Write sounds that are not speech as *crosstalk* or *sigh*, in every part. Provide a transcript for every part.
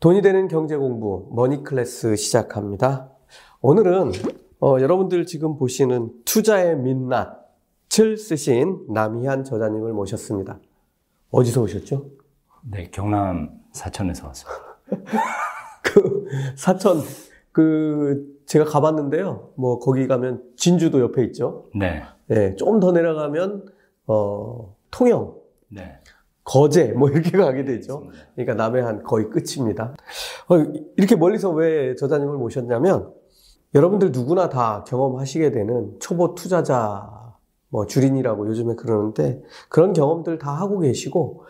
돈이 되는 경제 공부 머니 클래스 시작합니다. 오늘은 어, 여러분들 지금 보시는 투자의 민낯을 쓰신 남희한 저자님을 모셨습니다. 어디서 오셨죠? 네, 경남 사천에서 왔습니다. *laughs* 그 사천 그 제가 가봤는데요. 뭐 거기 가면 진주도 옆에 있죠. 네, 네, 좀더 내려가면 어, 통영, 네. 거제 뭐 이렇게 가게 되죠. 그러니까 남해안 거의 끝입니다. 어, 이렇게 멀리서 왜 저자님을 모셨냐면 여러분들 누구나 다 경험하시게 되는 초보 투자자 뭐 주린이라고 요즘에 그러는데 그런 경험들 다 하고 계시고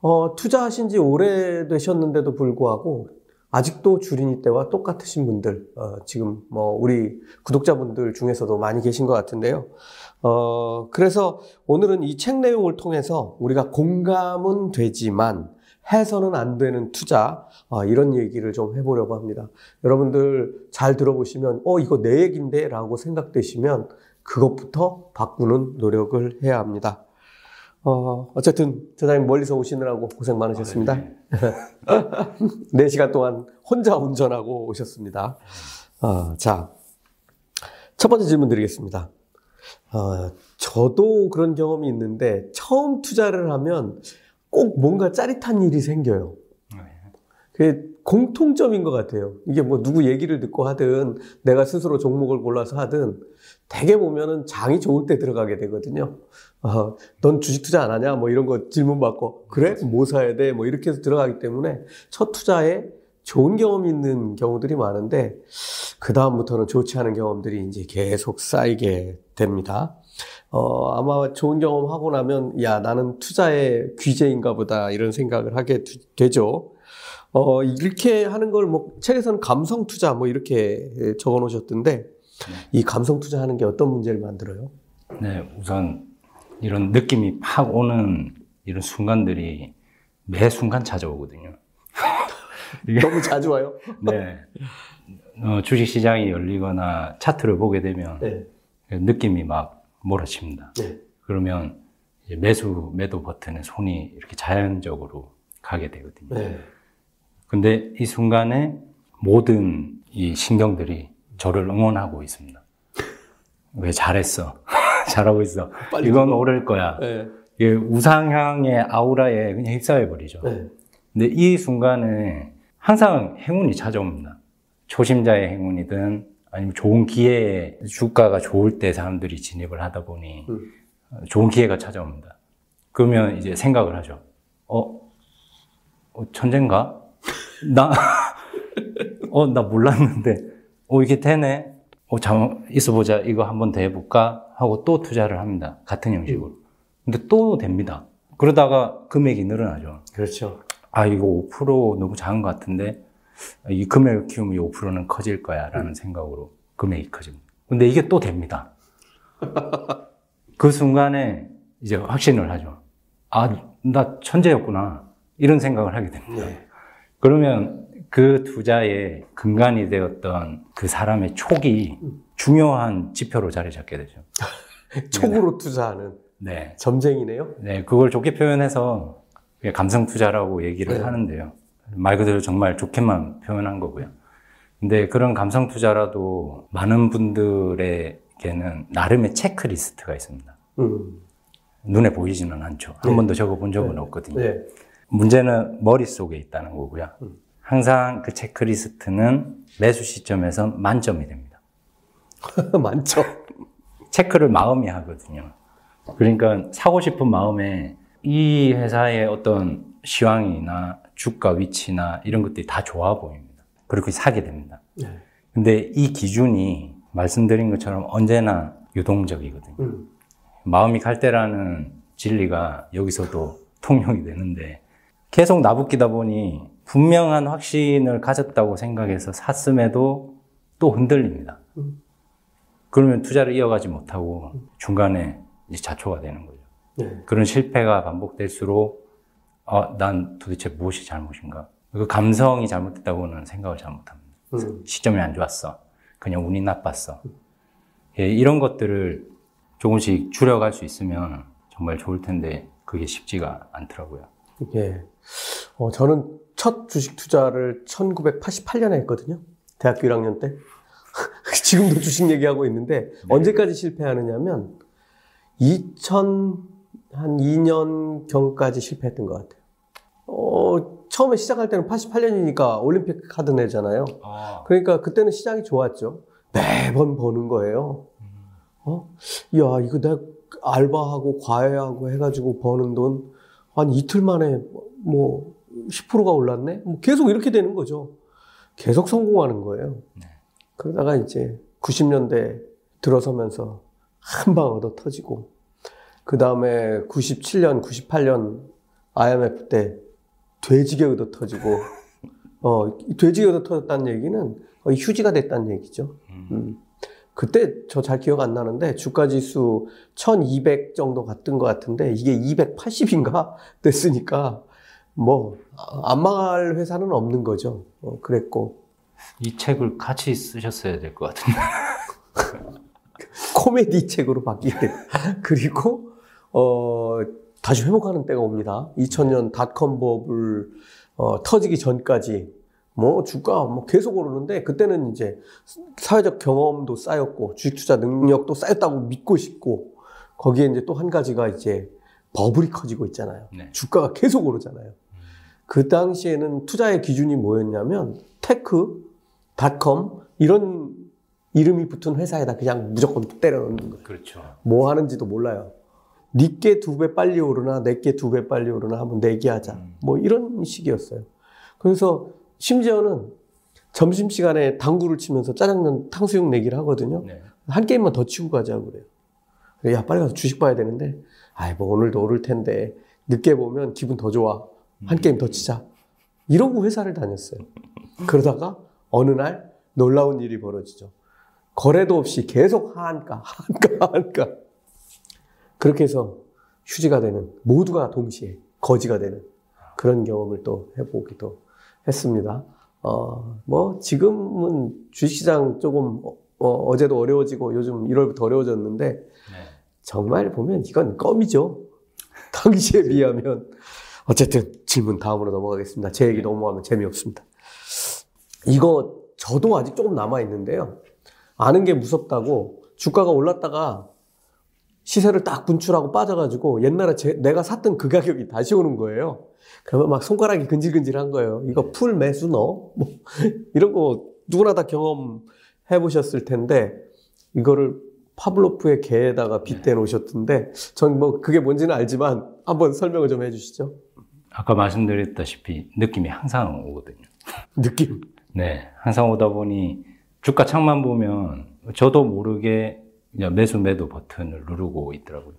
어, 투자하신 지 오래 되셨는데도 불구하고 아직도 주린이 때와 똑같으신 분들 어, 지금 뭐 우리 구독자분들 중에서도 많이 계신 것 같은데요. 어, 그래서 오늘은 이 책 내용을 통해서 우리가 공감은 되지만 해서는 안 되는 투자 어, 이런 얘기를 좀 해보려고 합니다. 여러분들 잘 들어보시면 어 이거 내 얘긴데라고 생각되시면 그것부터 바꾸는 노력을 해야 합니다. 어, 어쨌든 저장님 멀리서 오시느라고 고생 많으셨습니다. *laughs* 네. 4시간 동안 혼자 운전하고 오셨습니다. 어, 자, 첫 번째 질문 드리겠습니다. 어, 저도 그런 경험이 있는데 처음 투자를 하면 꼭 뭔가 짜릿한 일이 생겨요. 네. 그게 공통점인 것 같아요. 이게 뭐 누구 얘기를 듣고 하든 내가 스스로 종목을 골라서 하든 대개 보면은 장이 좋을 때 들어가게 되거든요. 어, 넌 주식 투자 안 하냐? 뭐 이런 거 질문 받고 그래? 뭐 사야 돼? 뭐 이렇게 해서 들어가기 때문에 첫 투자에 좋은 경험이 있는 경우들이 많은데 그 다음부터는 좋지 않은 경험들이 이제 계속 쌓이게 됩니다. 어, 아마 좋은 경험 하고 나면 야 나는 투자의 귀재인가 보다 이런 생각을 하게 되- 되죠. 어, 이렇게 하는 걸 뭐 책에서는 감성 투자 뭐 이렇게 적어 놓으셨던데 이 감성 투자하는 게 어떤 문제를 만들어요? 네, 우선 이런 느낌이 팍 오는 이런 순간들이 매 순간 찾아오거든요. 너무 자주 와요. *laughs* 네. 어, 주식 시장이 열리거나 차트를 보게 되면 네. 느낌이 막 몰아칩니다. 네. 그러면 매수, 매도 버튼에 손이 이렇게 자연적으로 가게 되거든요. 네. 근데 이 순간에 모든 이 신경들이 저를 응원하고 있습니다. *laughs* 왜 잘했어? *laughs* 잘하고 있어. 빨리 이건. 오를 거야. 네. 이게 우상향의 아우라에 그냥 휩싸여 버리죠. 네. 근데 이 순간에 항상 행운이 찾아옵니다. 초심자의 행운이든 아니면 좋은 기회에 주가가 좋을 때 사람들이 진입을 하다 보니 음. 좋은 기회가 찾아옵니다. 그러면 이제 생각을 하죠. 어, 어 천재인가? 나, *laughs* 어, 나 몰랐는데, 어, 이게 되네? 어, 잠, 있어보자. 이거 한번 더 해볼까? 하고 또 투자를 합니다. 같은 형식으로. 근데 또 됩니다. 그러다가 금액이 늘어나죠. 그렇죠. 아, 이거 5% 너무 작은 것 같은데, 이 금액을 키우면 이 5%는 커질 거야. 라는 생각으로 금액이 커집니다. 근데 이게 또 됩니다. 그 순간에 이제 확신을 하죠. 아, 나 천재였구나. 이런 생각을 하게 됩니다. 네. 그러면 그 투자의 근간이 되었던 그 사람의 촉이 중요한 지표로 자리 잡게 되죠. *laughs* 촉으로 투자하는 네. 점쟁이네요. 네, 그걸 좋게 표현해서 감성 투자라고 얘기를 네. 하는데요. 말 그대로 정말 좋게만 표현한 거고요. 근데 그런 감성 투자라도 많은 분들에게는 나름의 체크리스트가 있습니다. 음. 눈에 보이지는 않죠. 한 네. 번도 적어본 적은 네. 없거든요. 네. 문제는 머릿속에 있다는 거고요. 음. 항상 그 체크리스트는 매수 시점에서 만점이 됩니다. *laughs* 많죠. 체크를 마음이 하거든요. 그러니까 사고 싶은 마음에 이 회사의 어떤 시황이나 주가 위치나 이런 것들이 다 좋아 보입니다. 그렇게 사게 됩니다. 네. 근데 이 기준이 말씀드린 것처럼 언제나 유동적이거든요. 음. 마음이 갈 때라는 진리가 여기서도 *laughs* 통용이 되는데 계속 나붙기다 보니 분명한 확신을 가졌다고 생각해서 샀음에도 또 흔들립니다. 음. 그러면 투자를 이어가지 못하고 중간에 이제 자초가 되는 거죠. 네. 그런 실패가 반복될수록 아, 난 도대체 무엇이 잘못인가? 그 감성이 잘못됐다고는 생각을 잘못합니다. 음. 시점이 안 좋았어. 그냥 운이 나빴어. 예, 이런 것들을 조금씩 줄여갈 수 있으면 정말 좋을 텐데 그게 쉽지가 않더라고요. 예. 어, 저는 첫 주식 투자를 1988년에 했거든요. 대학교 1학년 때. *laughs* 지금도 주식 얘기하고 있는데 언제까지 실패하느냐면 2000 한 2년 경까지 실패했던 것 같아요. 어, 처음에 시작할 때는 88년이니까 올림픽 카드 내잖아요. 아, 그러니까 그때는 시장이 좋았죠. 매번 버는 거예요. 어? 야, 이거 내가 알바하고 과외하고 해가지고 버는 돈 한 이틀 만에 뭐 10%가 올랐네? 뭐 계속 이렇게 되는 거죠. 계속 성공하는 거예요. 네. 그러다가 이제 90년대 들어서면서 한 방 얻어 터지고, 그 다음에 97년, 98년 IMF 때 돼지게 얻어 터지고, *laughs* 어, 돼지게 얻어 터졌다는 얘기는 거의 휴지가 됐다는 얘기죠. 음. 음. 그때 저 잘 기억 안 나는데 주가 지수 1200 정도 갔던 것 같은데 이게 280인가 *laughs* 됐으니까 뭐 안 망할 회사는 없는 거죠. 어, 그랬고 이 책을 같이 쓰셨어야 될 것 같은데. *laughs* 코미디 책으로 바뀌게 됐 그리고 어 다시 회복하는 때가 옵니다. 2000년 닷컴 버블 어, 터지기 전까지 뭐 주가 뭐 계속 오르는데 그때는 이제 사회적 경험도 쌓였고 주식 투자 능력도 쌓였다고 믿고 싶고 거기에 이제 또 한 가지가 이제 버블이 커지고 있잖아요. 네. 주가가 계속 오르잖아요. 그 당시에는 투자의 기준이 뭐였냐면 tech, 닷컴 이런 이름이 붙은 회사에다 그냥 무조건 때려 넣는 거예요. 그렇죠. 뭐 하는지도 몰라요. 니 게 두 배 빨리 오르나 내 게 두배 빨리 오르나 한번 내기하자. 음. 뭐 이런 식이었어요. 그래서 심지어는 점심 시간에 당구를 치면서 짜장면 탕수육 내기를 하거든요. 네. 한 게임만 더 치고 가자고 그래요. 그래, 야 빨리 가서 주식 봐야 되는데, 아이 뭐 오늘도 오를 텐데 늦게 보면 기분 더 좋아. 한 게임 더 치자. 이러고 회사를 다녔어요. 그러다가 어느 날 놀라운 일이 벌어지죠. 거래도 없이 계속 하한가, 하한가, 하한가. 그렇게 해서 휴지가 되는, 모두가 동시에 거지가 되는 그런 경험을 또 해보기도 했습니다. 어, 뭐, 지금은 주식시장 조금, 어, 제도 어려워지고 요즘 1월부터 어려워졌는데, 네. 정말 보면 이건 껌이죠. *laughs* 당시에 비하면. 어쨌든 질문 다음으로 넘어가겠습니다. 제 얘기 너무 하면 재미없습니다. 이거 저도 아직 조금 남아 있는데요. 아는 게 무섭다고 주가가 올랐다가 시세를 딱 분출하고 빠져가지고 옛날에 제- 내가 샀던 그 가격이 다시 오는 거예요. 그러면 막 손가락이 근질근질한 거예요. 이거 풀 매수 너? 뭐 *laughs* 이런 거 누구나 다 경험해 보셨을 텐데 이거를 파블로프의 개에다가 빗대 놓으셨던데 전 뭐 그게 뭔지는 알지만 한번 설명을 좀 해주시죠. 아까 말씀드렸다시피 느낌이 항상 오거든요. *laughs* 느낌. 네, 항상 오다 보니 주가 창만 보면 저도 모르게 그냥 매수 매도 버튼을 누르고 있더라고요.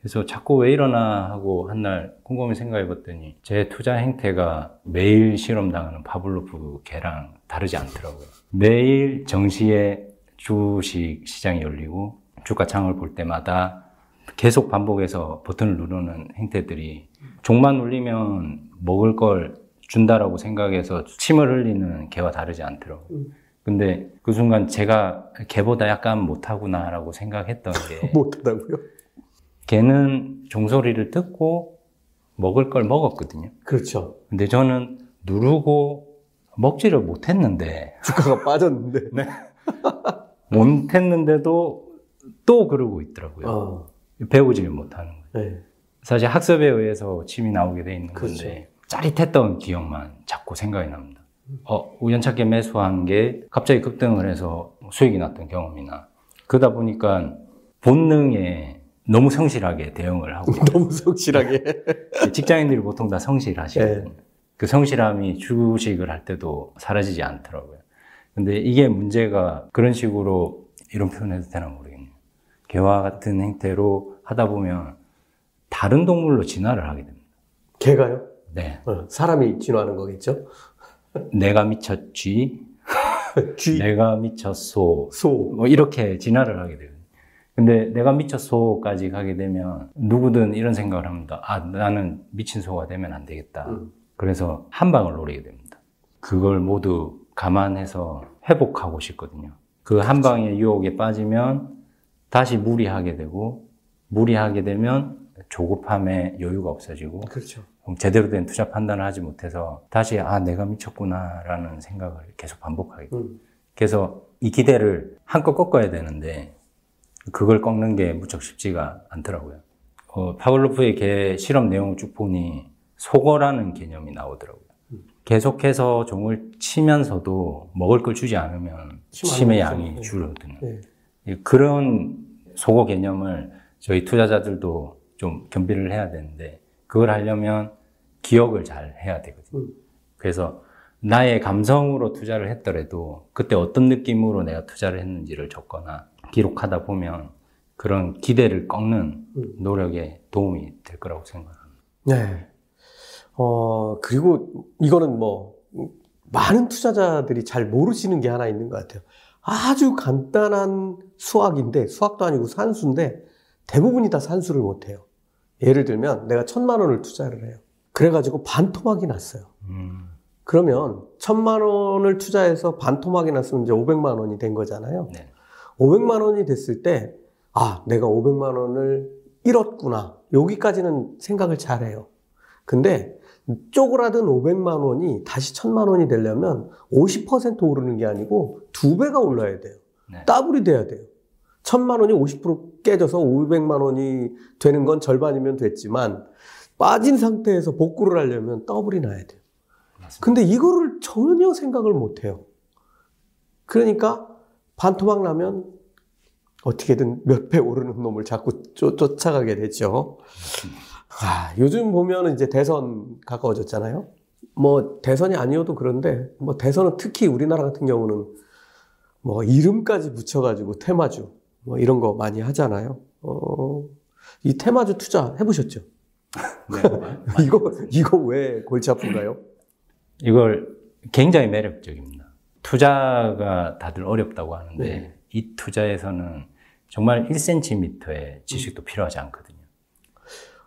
그래서 자꾸 왜 이러나 하고 한 날 곰곰이 생각해 봤더니 제 투자 행태가 매일 실험당하는 파블로프 개랑 다르지 않더라고요. 매일 정시에 주식 시장이 열리고 주가 창을 볼 때마다 계속 반복해서 버튼을 누르는 행태들이 종만 울리면 먹을 걸 준다라고 생각해서 침을 흘리는 개와 다르지 않더라고요. 근데 그 순간 제가 개보다 약간 못하구나라고 생각했던 게 *laughs* 못하다고요? 개는 종소리를 듣고 먹을 걸 먹었거든요. 그렇죠. 근데 저는 누르고 먹지를 못했는데 주가가 *laughs* 빠졌는데. 못했는데도 또 그러고 있더라고요. 어, 배우지를 못하는 거예요. 네. 사실 학습에 의해서 침이 나오게 돼 있는 그렇죠. 건데 짜릿했던 기억만 자꾸 생각이 납니다. 어, 우연찮게 매수한 게 갑자기 급등을 해서 수익이 났던 경험이나 그러다 보니까 본능에 너무 성실하게 대응을 하고 *laughs* 너무 성실하게. 직장인들이 보통 다 성실하시거든요. 네. 그 성실함이 주식을 할 때도 사라지지 않더라고요. 근데 이게 문제가 그런 식으로 이런 표현해도 되나 모르겠네요. 개와 같은 행태로 하다 보면 다른 동물로 진화를 하게 됩니다. 개가요? 네. 어, 사람이 진화하는 거겠죠? 내가 미쳤 쥐, *laughs* 쥐, 내가 미쳤 소, 소. 뭐 이렇게 진화를 하게 돼요. 근데 내가 미쳤 소까지 가게 되면 누구든 이런 생각을 합니다. 아, 나는 미친 소가 되면 안 되겠다. 음. 그래서 한 방을 노리게 됩니다. 그걸 모두 감안해서 회복하고 싶거든요. 그 한 방의 유혹에 빠지면 다시 무리하게 되고 무리하게 되면 조급함에 여유가 없어지고 그렇죠. 제대로 된 투자 판단을 하지 못해서 다시 아 내가 미쳤구나라는 생각을 계속 반복하게. 음. 그래서 이 기대를 한껏 꺾어야 되는데 그걸 꺾는 게 무척 쉽지가 않더라고요. 어, 파블로프의 개 실험 내용을 쭉 보니 속어라는 개념이 나오더라고요. 계속해서 종을 치면서도 먹을 걸 주지 않으면 침 침의 안 양이 먹죠. 줄어드는 네. 이 그런 속어 개념을 저희 투자자들도 좀 겸비를 해야 되는데 그걸 하려면 기억을 잘 해야 되거든요. 음. 그래서 나의 감성으로 투자를 했더라도 그때 어떤 느낌으로 내가 투자를 했는지를 적거나 기록하다 보면 그런 기대를 꺾는 음. 노력에 도움이 될 거라고 생각합니다. 네. 어, 그리고 이거는 뭐, 많은 투자자들이 잘 모르시는 게 하나 있는 것 같아요. 아주 간단한 수학인데, 수학도 아니고 산수인데, 대부분이 다 산수를 못해요. 예를 들면, 내가 천만 원을 투자를 해요. 그래가지고 반토막이 났어요. 음, 그러면 천만 원을 투자해서 반토막이 났으면 이제 500만 원이 된 거잖아요. 네. 500만 원이 됐을 때, 아, 내가 500만 원을 잃었구나. 여기까지는 생각을 잘 해요. 근데 쪼그라든 500만 원이 다시 1000만 원이 되려면 50% 오르는 게 아니고 두 배가 올라야 돼요. 네. 더블이 돼야 돼요. 1000만 원이 50% 깨져서 500만 원이 되는 건 절반이면 됐지만 빠진 상태에서 복구를 하려면 더블이 나야 돼요. 맞습니다. 근데 이거를 전혀 생각을 못 해요. 그러니까 반토막 나면 어떻게든 몇 배 오르는 놈을 자꾸 쫓, 쫓아가게 되죠. 아, 요즘 보면은 이제 대선 가까워졌잖아요. 뭐 대선이 아니어도 그런데 뭐 대선은 특히 우리나라 같은 경우는 뭐 이름까지 붙여가지고 테마주 뭐 이런 거 많이 하잖아요. 어, 이 테마주 투자 해보셨죠? *laughs* 네. *laughs* 이거 이거 왜 골치 아픈가요? 이걸 굉장히 매력적입니다. 투자가 다들 어렵다고 하는데 네. 이 투자에서는 정말 1cm의 지식도 필요하지 않거든요.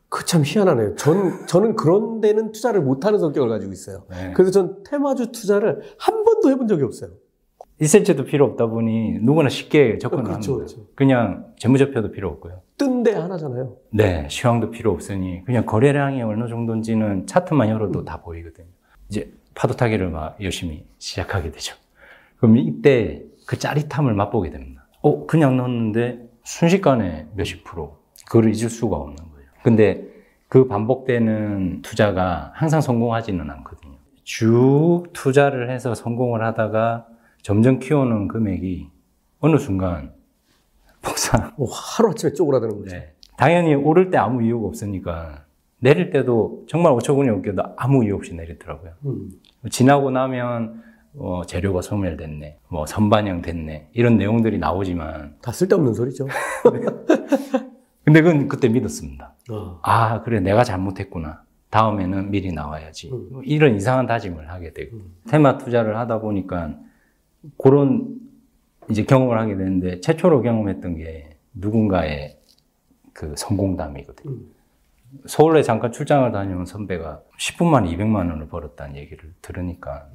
그 참 희한하네요. 전, 저는 그런 데는 투자를 못하는 성격을 가지고 있어요. 네. 그래서 전 테마주 투자를 한 번도 해본 적이 없어요. 1cm도 필요 없다 보니 누구나 쉽게 접근을 그렇죠, 합니다. 그렇죠. 그냥 재무제표도 필요 없고요. 뜬 데 하나잖아요. 네, 시황도 필요 없으니 그냥 거래량이 어느 정도인지는 차트만 열어도 음. 다 보이거든요. 이제 파도 타기를 막 열심히 시작하게 되죠. 그럼 이때 그 짜릿함을 맛보게 됩니다. 어, 그냥 넣었는데 순식간에 몇십 프로. 그걸 잊을 수가 없는 거예요. 근데 그 반복되는 투자가 항상 성공하지는 않거든요. 쭉 투자를 해서 성공을 하다가 점점 키워놓은 금액이 어느 순간 폭삭 뭐 하루아침에 쪼그라드는 거죠. 네. 당연히 오를 때 아무 이유가 없으니까 내릴 때도 정말 어처구니 없게도 아무 이유 없이 내리더라고요. 음. 지나고 나면 어, 재료가 소멸됐네, 뭐 선반영 됐네 이런 내용들이 나오지만 다 쓸데없는 소리죠. *laughs* 근데 그건 그때 믿었습니다. 어. 아 그래 내가 잘못했구나. 다음에는 미리 나와야지. 음. 이런 이상한 다짐을 하게 되고 테마 투자를 하다 보니까 그런 이제 경험을 하게 되는데 최초로 경험했던 게 누군가의 그 성공담이거든요. 음. 서울에 잠깐 출장을 다녀온 선배가 10분 만에 200만 원을 벌었다는 얘기를 들으니까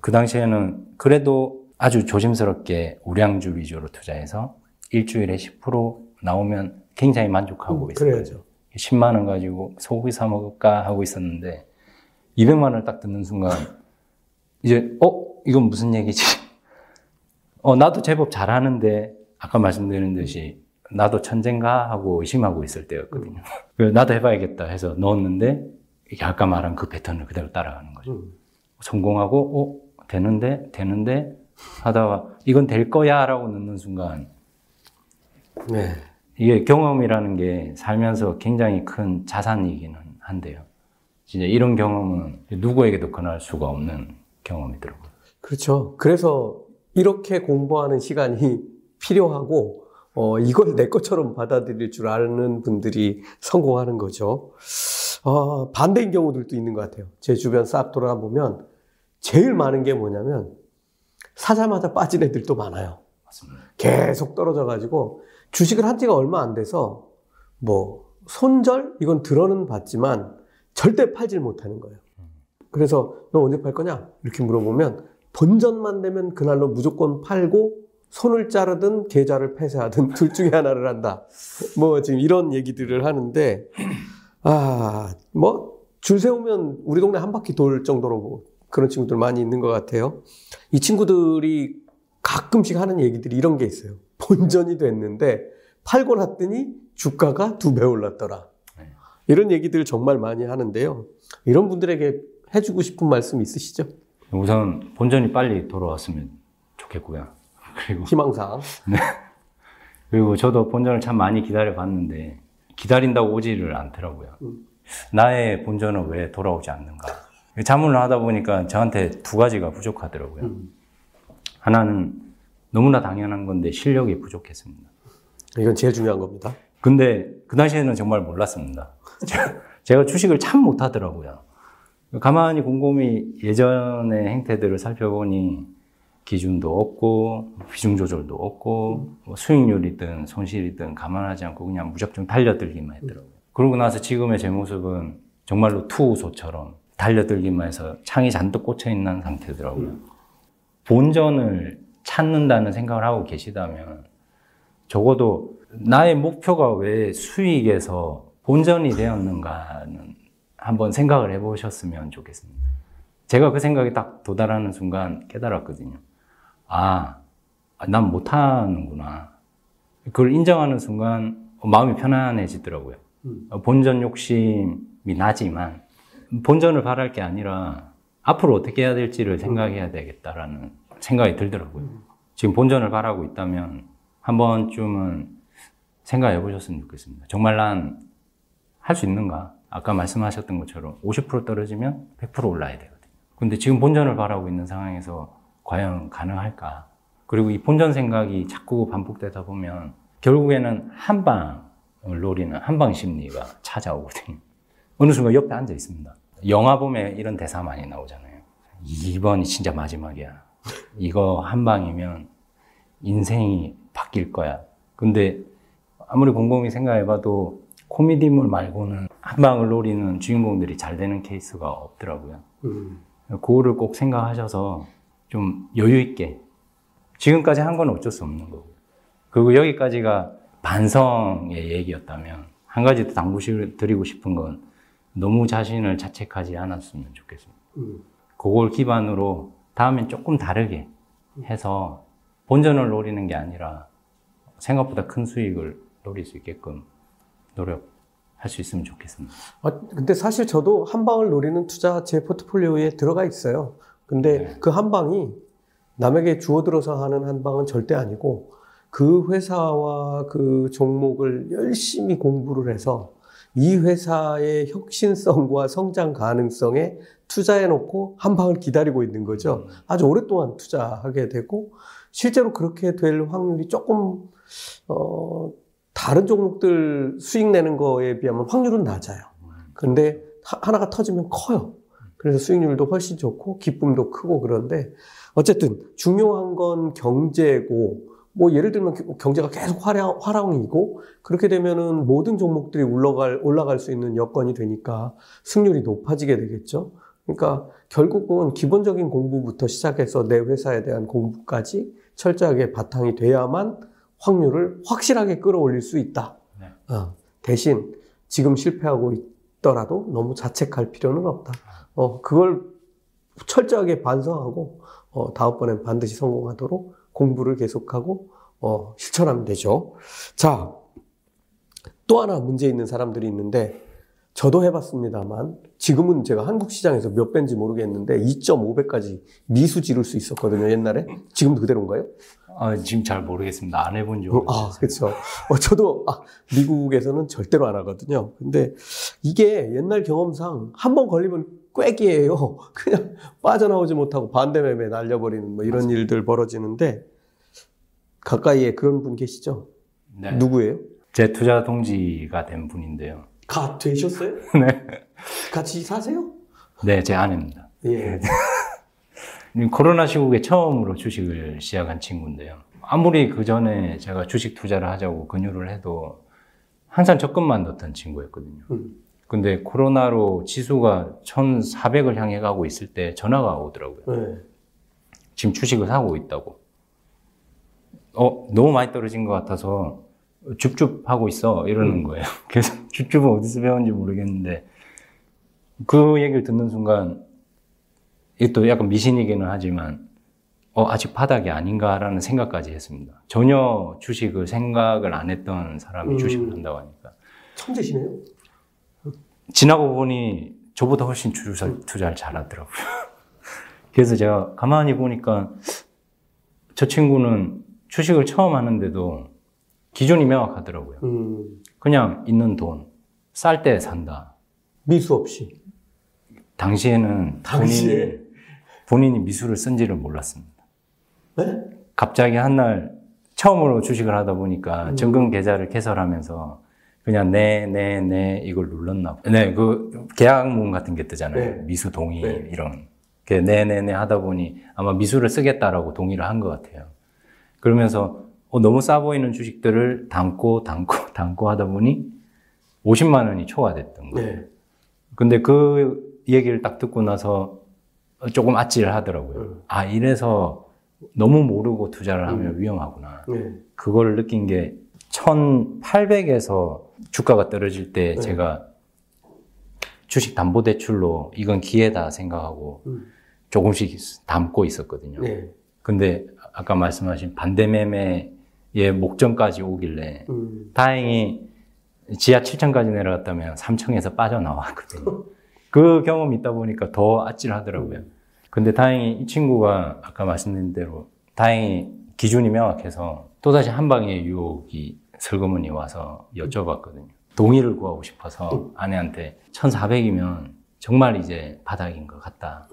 그 당시에는 그래도 아주 조심스럽게 우량주 위주로 투자해서 일주일에 10% 나오면 굉장히 만족하고 음. 그래야죠. 10만 원 가지고 소고기 사 먹을까 하고 있었는데 200만 원을 딱 듣는 순간 이제 어 이건 무슨 얘기지? 어 나도 제법 잘하는데 아까 말씀드린 듯이 나도 천재인가 하고 의심하고 있을 때였거든요. *laughs* 그래서 나도 해봐야겠다 해서 넣었는데 이게 아까 말한 그 패턴을 그대로 따라가는 거죠. 음. 성공하고 어 되는데 되는데 하다가 이건 될 거야라고 넣는 순간 네. 이게 경험이라는 게 살면서 굉장히 큰 자산이기는 한데요. 진짜 이런 경험은 누구에게도 권할 수가 없는 경험이더라고요. 그렇죠. 그래서 이렇게 공부하는 시간이 *laughs* 필요하고, 어, 이걸 내 것처럼 받아들일 줄 아는 분들이 성공하는 거죠. 어, 반대인 경우들도 있는 것 같아요. 제 주변 싹 돌아보면 제일 많은 게 뭐냐면 사자마자 빠진 애들도 많아요. 맞습니다. 계속 떨어져가지고 주식을 한 지가 얼마 안 돼서 뭐 손절 이건 들어는 봤지만 절대 팔질 못하는 거예요. 그래서 너 언제 팔 거냐 이렇게 물어보면 본전만 되면 그날로 무조건 팔고 손을 자르든 계좌를 폐쇄하든 *laughs* 둘 중에 하나를 한다. 뭐 지금 이런 얘기들을 하는데 아, 뭐, 줄 세우면 우리 동네 한 바퀴 돌 정도로 뭐 그런 친구들 많이 있는 것 같아요. 이 친구들이 가끔씩 하는 얘기들이 이런 게 있어요. 본전이 됐는데 팔고 났더니 주가가 두 배 올랐더라. 네. 이런 얘기들 정말 많이 하는데요. 이런 분들에게 해주고 싶은 말씀 있으시죠? 우선 본전이 빨리 돌아왔으면 좋겠고요. *laughs* 그리고 희망사항. 그리고 저도 본전을 참 많이 기다려 봤는데 기다린다고 오지를 않더라고요. 음. 나의 본전은 왜 돌아오지 않는가? 자문을 하다 보니까 저한테 두 가지가 부족하더라고요. 음. 하나는 너무나 당연한 건데 실력이 부족했습니다. 이건 제일 중요한 겁니다. 근데 그 당시에는 정말 몰랐습니다. *laughs* 제가 주식을 참 못하더라고요. 가만히 곰곰이 예전의 행태들을 살펴보니 기준도 없고 비중 조절도 없고 뭐 수익률이든 손실이든 감안하지 않고 그냥 무작정 달려들기만 했더라고요. 그러고 나서 지금의 제 모습은 정말로 투우소처럼 달려들기만 해서 창이 잔뜩 꽂혀 있는 상태더라고요. 본전을 찾는다는 생각을 하고 계시다면 적어도 나의 목표가 왜 수익에서 본전이 되었는가는 한번 생각을 해보셨으면 좋겠습니다. 제가 그 생각에 딱 도달하는 순간 깨달았거든요. 아, 난 못하는구나. 그걸 인정하는 순간 마음이 편안해지더라고요. 음. 본전 욕심이 나지만 본전을 바랄 게 아니라 앞으로 어떻게 해야 될지를 생각해야 되겠다라는 생각이 들더라고요. 지금 본전을 바라고 있다면 한 번쯤은 생각해 보셨으면 좋겠습니다. 정말 난 할 수 있는가? 아까 말씀하셨던 것처럼 50% 떨어지면 100% 올라야 되거든요. 근데 지금 본전을 바라고 있는 상황에서 과연 가능할까? 그리고 이 본전 생각이 자꾸 반복되다 보면 결국에는 한 방을 노리는 한방 심리가 찾아오거든요. 어느 순간 옆에 앉아 있습니다. 영화 보면 이런 대사 많이 나오잖아요. 이번이 진짜 마지막이야. 이거 한 방이면 인생이 바뀔 거야. 근데 아무리 곰곰이 생각해봐도 코미디물 말고는 한 방을 노리는 주인공들이 잘 되는 케이스가 없더라고요. 음. 그거를 꼭 생각하셔서 좀 여유 있게 지금까지 한 건 어쩔 수 없는 거고 그리고 여기까지가 반성의 얘기였다면 한 가지 더 당부드리고 싶은 건 너무 자신을 자책하지 않았으면 좋겠습니다. 음. 그걸 기반으로 다음엔 조금 다르게 해서 본전을 노리는 게 아니라 생각보다 큰 수익을 노릴 수 있게끔 노력 할 수 있으면 좋겠습니다. 아, 근데 사실 저도 한 방을 노리는 투자 제 포트폴리오에 들어가 있어요. 근데 네. 그 한 방이 남에게 주어들어서 하는 한 방은 절대 아니고 그 회사와 그 종목을 열심히 공부를 해서 이 회사의 혁신성과 성장 가능성에 투자해 놓고 한 방을 기다리고 있는 거죠. 아주 오랫동안 투자하게 되고 실제로 그렇게 될 확률이 조금 어, 다른 종목들 수익 내는 거에 비하면 확률은 낮아요. 하- 하나가 터지면 커요. 그래서 수익률도 훨씬 좋고 기쁨도 크고 그런데 어쨌든 중요한 건 경제고 뭐 예를 들면 겨- 경제가 계속 화랑, 화랑이고 그렇게 되면은 모든 종목들이 올라갈 올라갈 수 있는 여건이 되니까 승률이 높아지게 되겠죠. 그러니까 결국은 기본적인 공부부터 시작해서 내 회사에 대한 공부까지 철저하게 바탕이 돼야만 확률을 확실하게 끌어올릴 수 있다. 네. 어, 대신 지금 실패하고 있더라도 너무 자책할 필요는 없다. 어, 그걸 철저하게 반성하고 어, 다음번엔 반드시 성공하도록 공부를 계속하고 어, 실천하면 되죠. 자, 또 하나 문제 있는 사람들이 있는데 저도 해봤습니다만 지금은 제가 한국 시장에서 몇 배인지 모르겠는데 2.5배까지 미수 지를 수 있었거든요 옛날에 지금도 그대로인가요? 아, 지금 잘 모르겠습니다. 안 해본 지아 오래돼서. 그렇죠. 어, 저도 아, 미국에서는 절대로 안 하거든요. 근데 이게 옛날 경험상 한 번 걸리면 꾀기예요. *laughs* 그냥 빠져나오지 못하고 반대 매매 날려버리는 뭐 이런 일들 벌어지는데 가까이에 그런 분 계시죠? 네. 누구예요? 제 투자 동지가 된 분인데요. 가 되셨어요? *laughs* 네. 같이 사세요? 네, 제 아내입니다. 예. 코로나 시국에 처음으로 주식을 시작한 친구인데요. 아무리 그 전에 제가 주식 투자를 하자고 권유를 해도 항상 적금만 넣던 친구였거든요. 음. 근데 코로나로 지수가 1,400을 향해 가고 있을 때 전화가 오더라고요. 네. 지금 주식을 사고 있다고. 어, 너무 많이 떨어진 것 같아서 줍줍 하고 있어 이러는 거예요. *laughs* 그래서 줍줍은 어디서 배웠는지 모르겠는데 그 얘기를 듣는 순간 이게 약간 미신이기는 하지만 어, 아직 바닥이 아닌가라는 생각까지 했습니다. 전혀 주식을 생각을 안 했던 사람이 음. 주식을 한다고 하니까. 천재시네요. 지나고 보니 저보다 훨씬 투자, 투자를 잘하더라고요. *laughs* 그래서 제가 가만히 보니까 저 친구는 주식을 처음 하는데도 기준이 명확하더라고요. 음, 그냥 있는 돈, 쌀 때 산다. 미수 없이. 당시에는 당시에? 본인이, 본인이 미술을 쓴지를 몰랐습니다. 네? 갑자기 한 날 처음으로 주식을 하다 보니까 음. 정금 계좌를 개설하면서 그냥 네, 네, 네 이걸 눌렀나 봐. 네, 그 계약문 같은 게 뜨잖아요. 네. 미수 동의 네. 이런. 그 네, 네, 네 하다 보니 아마 미수를 쓰겠다라고 동의를 한 것 같아요. 그러면서 어, 너무 싸 보이는 주식들을 담고 담고 *laughs* 담고 하다 보니 50만 원이 초과됐던 거예요. 네. 근데 그 얘기를 딱 듣고 나서 조금 아찔 하더라고요. 음. 아, 이래서 너무 모르고 투자를 하면 위험하구나. 네. 그걸 느낀 게 1800에서 주가가 떨어질 때 네. 제가 주식 담보 대출로 이건 기회다 생각하고 음. 조금씩 담고 있었거든요. 네. 근데 아까 말씀하신 반대 매매 의 목전까지 오길래 음. 다행히 지하 7층까지 내려갔다면 3층에서 빠져나왔거든요. 그 경험이 있다 보니까 더 아찔하더라고요. 근데 다행히 이 친구가 아까 말씀드린 대로 다행히 기준이 명확해서 또다시 한 방의 유혹이 슬그머니 와서 여쭤봤거든요. 동의를 구하고 싶어서 아내한테 1400이면 정말 이제 바닥인 것 같다.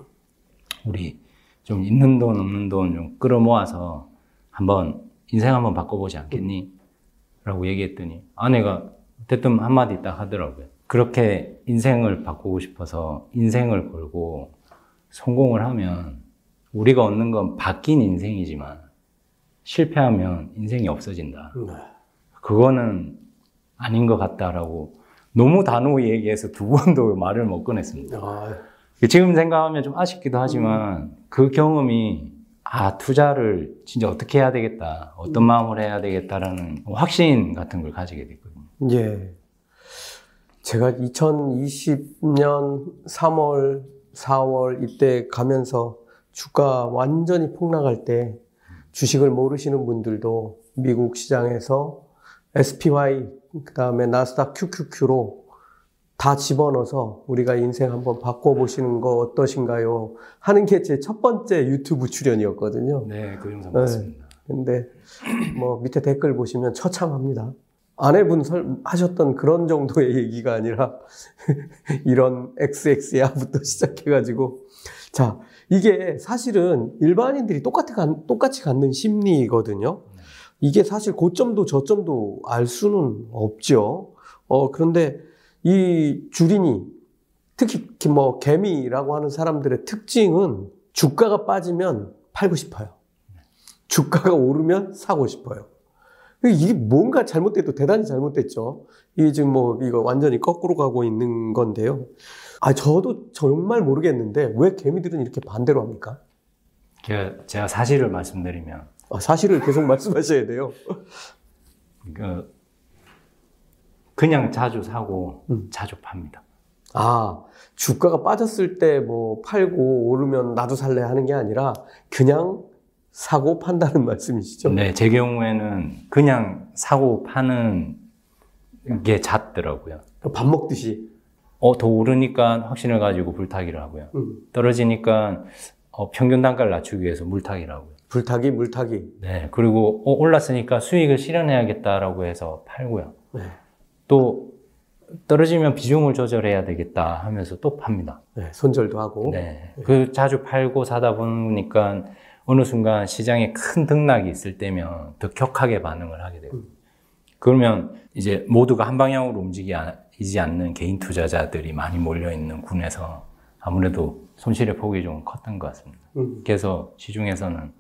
우리 좀 있는 돈 없는 돈 좀 끌어모아서 한번 인생 한번 바꿔보지 않겠니? 라고 얘기했더니 아내가 대뜸 한마디 딱 하더라고요. 그렇게 인생을 바꾸고 싶어서 인생을 걸고 성공을 하면 우리가 얻는 건 바뀐 인생이지만 실패하면 인생이 없어진다. 네. 그거는 아닌 것 같다라고 너무 단호히 얘기해서 두 번도 말을 못 꺼냈습니다. 아, 지금 생각하면 좀 아쉽기도 하지만 그 경험이 아 투자를 진짜 어떻게 해야 되겠다 어떤 마음을 해야 되겠다라는 확신 같은 걸 가지게 됐거든요. 예. 제가 2020년 3월, 4월 이때 가면서 주가 완전히 폭락할 때 주식을 모르시는 분들도 미국 시장에서 SPY, 그 다음에 나스닥 QQQ로 다 집어넣어서 우리가 인생 한번 바꿔보시는 거 어떠신가요? 하는 게 제 첫 번째 유튜브 출연이었거든요. 네, 그 영상 네. 봤습니다. 근데 뭐 밑에 댓글 보시면 처참합니다. 아내분 설, 하셨던 그런 정도의 얘기가 아니라 *laughs* 이런 XX야부터 *laughs* 시작해가지고 자 이게 사실은 일반인들이 똑같이, 갖- 똑같이 갖는 심리거든요. 이게 사실 고점도 저점도 알 수는 없죠. 어 그런데 이 주린이 특히 뭐 개미라고 하는 사람들의 특징은 주가가 빠지면 팔고 싶어요. 주가가 오르면 사고 싶어요. 이게 뭔가 잘못돼도 대단히 잘못됐죠. 이게 지금 뭐 이거 완전히 거꾸로 가고 있는 건데요. 아 저도 정말 모르겠는데 왜 개미들은 이렇게 반대로 합니까? 제가, 제가 사실을 말씀드리면 아, 사실을 계속 말씀하셔야 돼요. *laughs* 그 그냥 자주 사고 음. 자주 팝니다. 아 주가가 빠졌을 때 뭐 팔고 오르면 나도 살래 하는 게 아니라 그냥 사고 판다는 *laughs* 말씀이시죠? 네, 제 경우에는 그냥 사고 파는 게 잦더라고요. 밥 먹듯이. 어, 더 오르니까 확신을 가지고 불타기를 하고요. 음. 떨어지니까 어, 평균 단가를 낮추기 위해서 물타기를 하고요. 불타기, 물타기. 네, 그리고 어, 올랐으니까 수익을 실현해야겠다라고 해서 팔고요. 네. 또 떨어지면 비중을 조절해야 되겠다 하면서 또 팝니다. 네, 손절도 하고. 네, 그 자주 팔고 사다 보니까 어느 순간 시장에 큰 등락이 있을 때면 더 격하게 반응을 하게 돼요. 그러면 이제 모두가 한 방향으로 움직이지 않는 개인 투자자들이 많이 몰려 있는 군에서 아무래도 손실의 폭이 좀 컸던 것 같습니다. 음. 그래서 시중에서는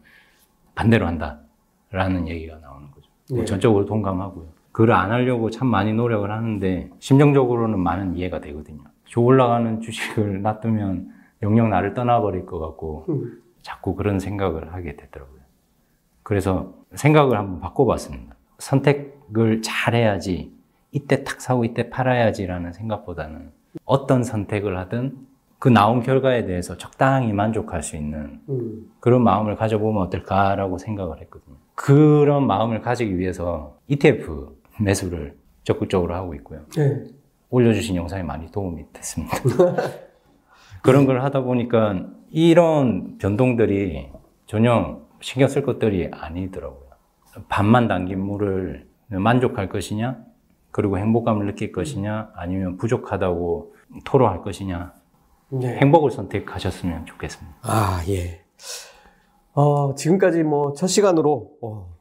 반대로 한다라는 얘기가 나오는 거죠. 뭐 네. 전적으로 동감하고요. 그걸 안 하려고 참 많이 노력을 하는데 심정적으로는 많은 이해가 되거든요. 저 올라가는 주식을 *laughs* 놔두면 영영 나를 떠나버릴 것 같고 음. 자꾸 그런 생각을 하게 되더라고요. 그래서 생각을 한번 바꿔봤습니다. 선택 선택을 잘 해야지 이때 탁 사고 이때 팔아야지라는 생각보다는 어떤 선택을 하든 그 나온 결과에 대해서 적당히 만족할 수 있는 음. 그런 마음을 가져보면 어떨까라고 생각을 했거든요. 그런 마음을 가지기 위해서 ETF 매수를 적극적으로 하고 있고요. 네. 올려주신 영상이 많이 도움이 됐습니다. *laughs* 그런 걸 하다 보니까 이런 변동들이 전혀 신경 쓸 것들이 아니더라고요. 반만 담긴 물을 만족할 것이냐, 그리고 행복감을 느낄 것이냐, 아니면 부족하다고 토로할 것이냐, 네. 행복을 선택하셨으면 좋겠습니다. 아, 예. 어, 지금까지 뭐 첫 시간으로 어,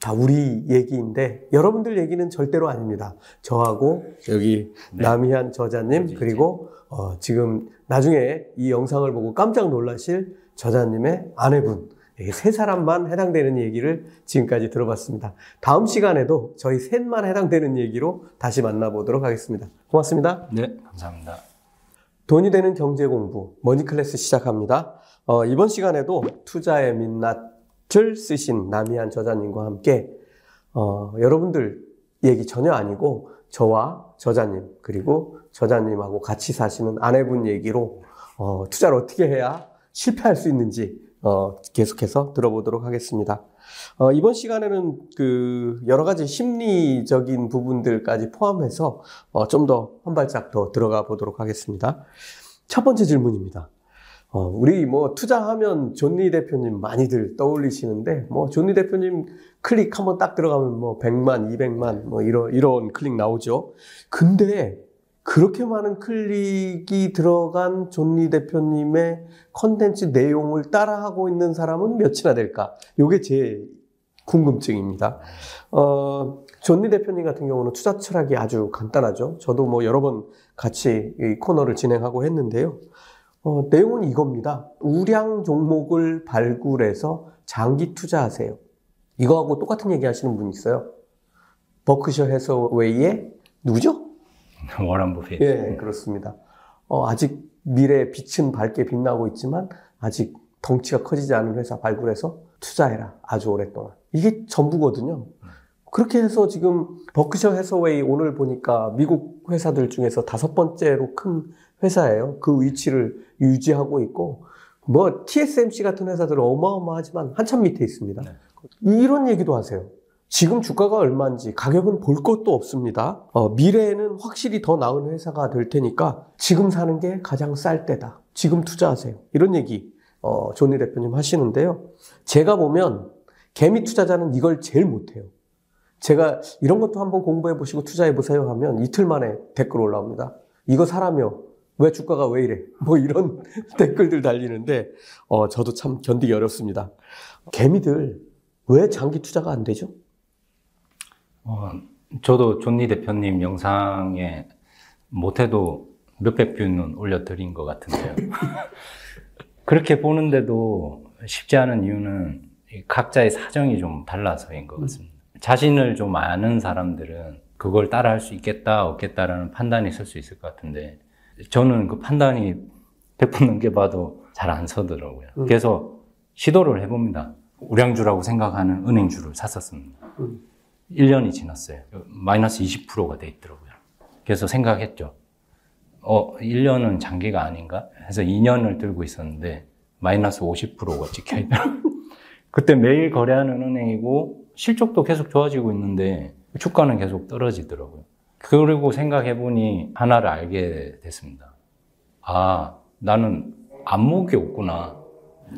다 우리 얘기인데 여러분들 얘기는 절대로 아닙니다. 저하고 여기 네. 남희한 저자님. 그리고 어, 지금 나중에 이 영상을 보고 깜짝 놀라실 저자님의 아내분 이세 사람만 해당되는 얘기를 지금까지 들어봤습니다. 다음 시간에도 저희 셋만 해당되는 얘기로 다시 만나보도록 하겠습니다. 고맙습니다. 네, 감사합니다. 돈이 되는 경제 공부 머니 클래스 시작합니다. 어, 이번 시간에도 투자의 민낯 을 쓰신 남이한 저자님과 함께 어, 여러분들 얘기 전혀 아니고 저와 저자님 그리고 저자님하고 같이 사시는 아내분 얘기로 어, 투자를 어떻게 해야 실패할 수 있는지 어, 계속해서 들어보도록 하겠습니다. 어, 이번 시간에는 그 여러 가지 심리적인 부분들까지 포함해서 어, 좀더 한 발짝 더 들어가 보도록 하겠습니다. 첫 번째 질문입니다. 어, 우리 뭐 투자하면 존니 대표님 많이들 떠올리시는데 뭐 존니 대표님 클릭 한번 딱 들어가면 뭐 100만, 200만 뭐 이런 이런 클릭 나오죠. 근데 그렇게 많은 클릭이 들어간 존니 대표님의 컨텐츠 내용을 따라하고 있는 사람은 몇이나 될까? 요게 제 궁금증입니다. 어, 존니 대표님 같은 경우는 투자 철학이 아주 간단하죠. 저도 뭐 여러 번 같이 이 코너를 진행하고 했는데요. 어, 내용은 이겁니다. 우량 종목을 발굴해서 장기 투자하세요. 이거하고 똑같은 얘기 하시는 분이 있어요. 버크셔 해서웨이의 누구죠? *laughs* 워런 버핏. 예, 그렇습니다. 어, 아직 미래의 빛은 밝게 빛나고 있지만 아직 덩치가 커지지 않은 회사 발굴해서 투자해라. 아주 오랫동안. 이게 전부거든요. 그렇게 해서 지금 버크셔 해서웨이 오늘 보니까 미국 회사들 중에서 다섯 번째로 큰 회사예요. 그 위치를 유지하고 있고 뭐 TSMC 같은 회사들은 어마어마하지만 한참 밑에 있습니다. 이런 얘기도 하세요. 지금 주가가 얼마인지 가격은 볼 것도 없습니다. 어, 미래에는 확실히 더 나은 회사가 될 테니까 지금 사는 게 가장 쌀 때다. 지금 투자하세요. 이런 얘기 어, 존니 대표님 하시는데요. 제가 보면 개미 투자자는 이걸 제일 못해요. 제가 이런 것도 한번 공부해 보시고 투자해 보세요 하면 이틀 만에 댓글 올라옵니다. 이거 사라며 왜 주가가 왜 이래? 뭐 이런 *laughs* 댓글들 달리는데 어, 저도 참 견디기 어렵습니다. 개미들 왜 장기 투자가 안 되죠? 어, 저도 존니 대표님 영상에 못해도 몇백 뷰는 올려드린 것 같은데요. *laughs* 그렇게 보는데도 쉽지 않은 이유는 이 각자의 사정이 좀 달라서인 것 같습니다. 자신을 좀 아는 사람들은 그걸 따라 할 수 있겠다, 없겠다라는 판단이 있을 수 있을 것 같은데, 저는 그 판단이 100분 넘겨봐도 잘 안 서더라고요. 음. 그래서 시도를 해봅니다. 우량주라고 생각하는 은행주를 샀었습니다. 음. 1년이 지났어요. 마이너스 20%가 돼 있더라고요. 그래서 생각했죠. 어, 1년은 장기가 아닌가? 해서 2년을 들고 있었는데, 마이너스 50%가 찍혀 있더라고요. *laughs* 그때 매일 거래하는 은행이고, 실적도 계속 좋아지고 있는데, 주가는 계속 떨어지더라고요. 그리고 생각해보니 하나를 알게 됐습니다. 아, 나는 안목이 없구나.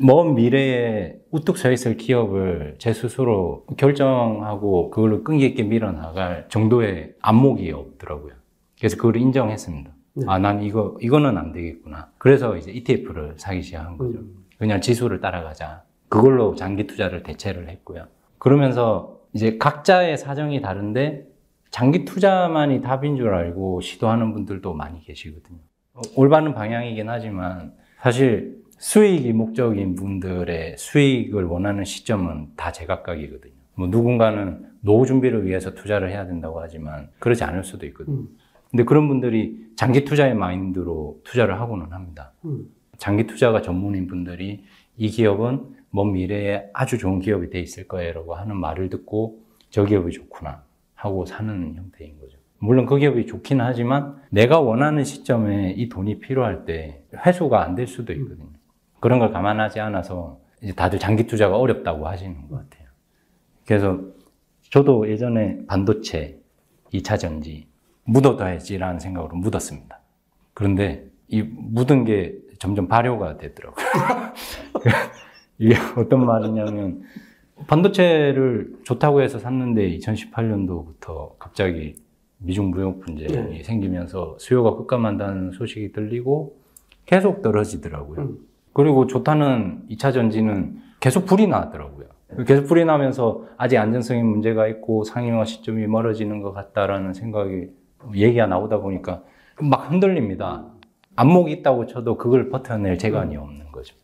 먼 미래에 우뚝 서 있을 기업을 제 스스로 결정하고 그걸로 끈기 있게 밀어나갈 정도의 안목이 없더라고요. 그래서 그걸 인정했습니다. 네. 아, 난 이거, 이거는 안 되겠구나. 그래서 이제 ETF를 사기 시작한 거죠. 음. 그냥 지수를 따라가자. 그걸로 장기 투자를 대체를 했고요. 그러면서 이제 각자의 사정이 다른데 장기 투자만이 답인 줄 알고 시도하는 분들도 많이 계시거든요. 어, 올바른 방향이긴 하지만 사실 수익이 목적인 분들의 수익을 원하는 시점은 다 제각각이거든요. 뭐 누군가는 노후 준비를 위해서 투자를 해야 된다고 하지만 그러지 않을 수도 있거든요. 음. 근데 그런 분들이 장기 투자의 마인드로 투자를 하고는 합니다. 음. 장기 투자가 전문인 분들이 이 기업은 먼 미래에 아주 좋은 기업이 돼 있을 거예요라고 하는 말을 듣고 저 기업이 좋구나 하고 사는 형태인 거죠. 물론 그 기업이 좋긴 하지만 내가 원하는 시점에 이 돈이 필요할 때 회수가 안 될 수도 있거든요. 그런 걸 감안하지 않아서 이제 다들 장기 투자가 어렵다고 하시는 것 같아요. 그래서 저도 예전에 반도체, 2차 전지 묻어둬야지라는 생각으로 묻었습니다. 그런데 이 묻은 게 점점 발효가 되더라고요. *laughs* 이게 어떤 말이냐면 반도체를 좋다고 해서 샀는데 2018년도부터 갑자기 미중 무역 분쟁이 네. 생기면서 수요가 급감한다는 소식이 들리고 계속 떨어지더라고요. 음. 그리고 좋다는 2차 전지는 계속 불이 나더라고요. 계속 불이 나면서 아직 안전성에 문제가 있고 상용화 시점이 멀어지는 것 같다라는 생각이 얘기가 나오다 보니까 막 흔들립니다. 안목이 있다고 쳐도 그걸 버텨낼 재간이 없는 거죠.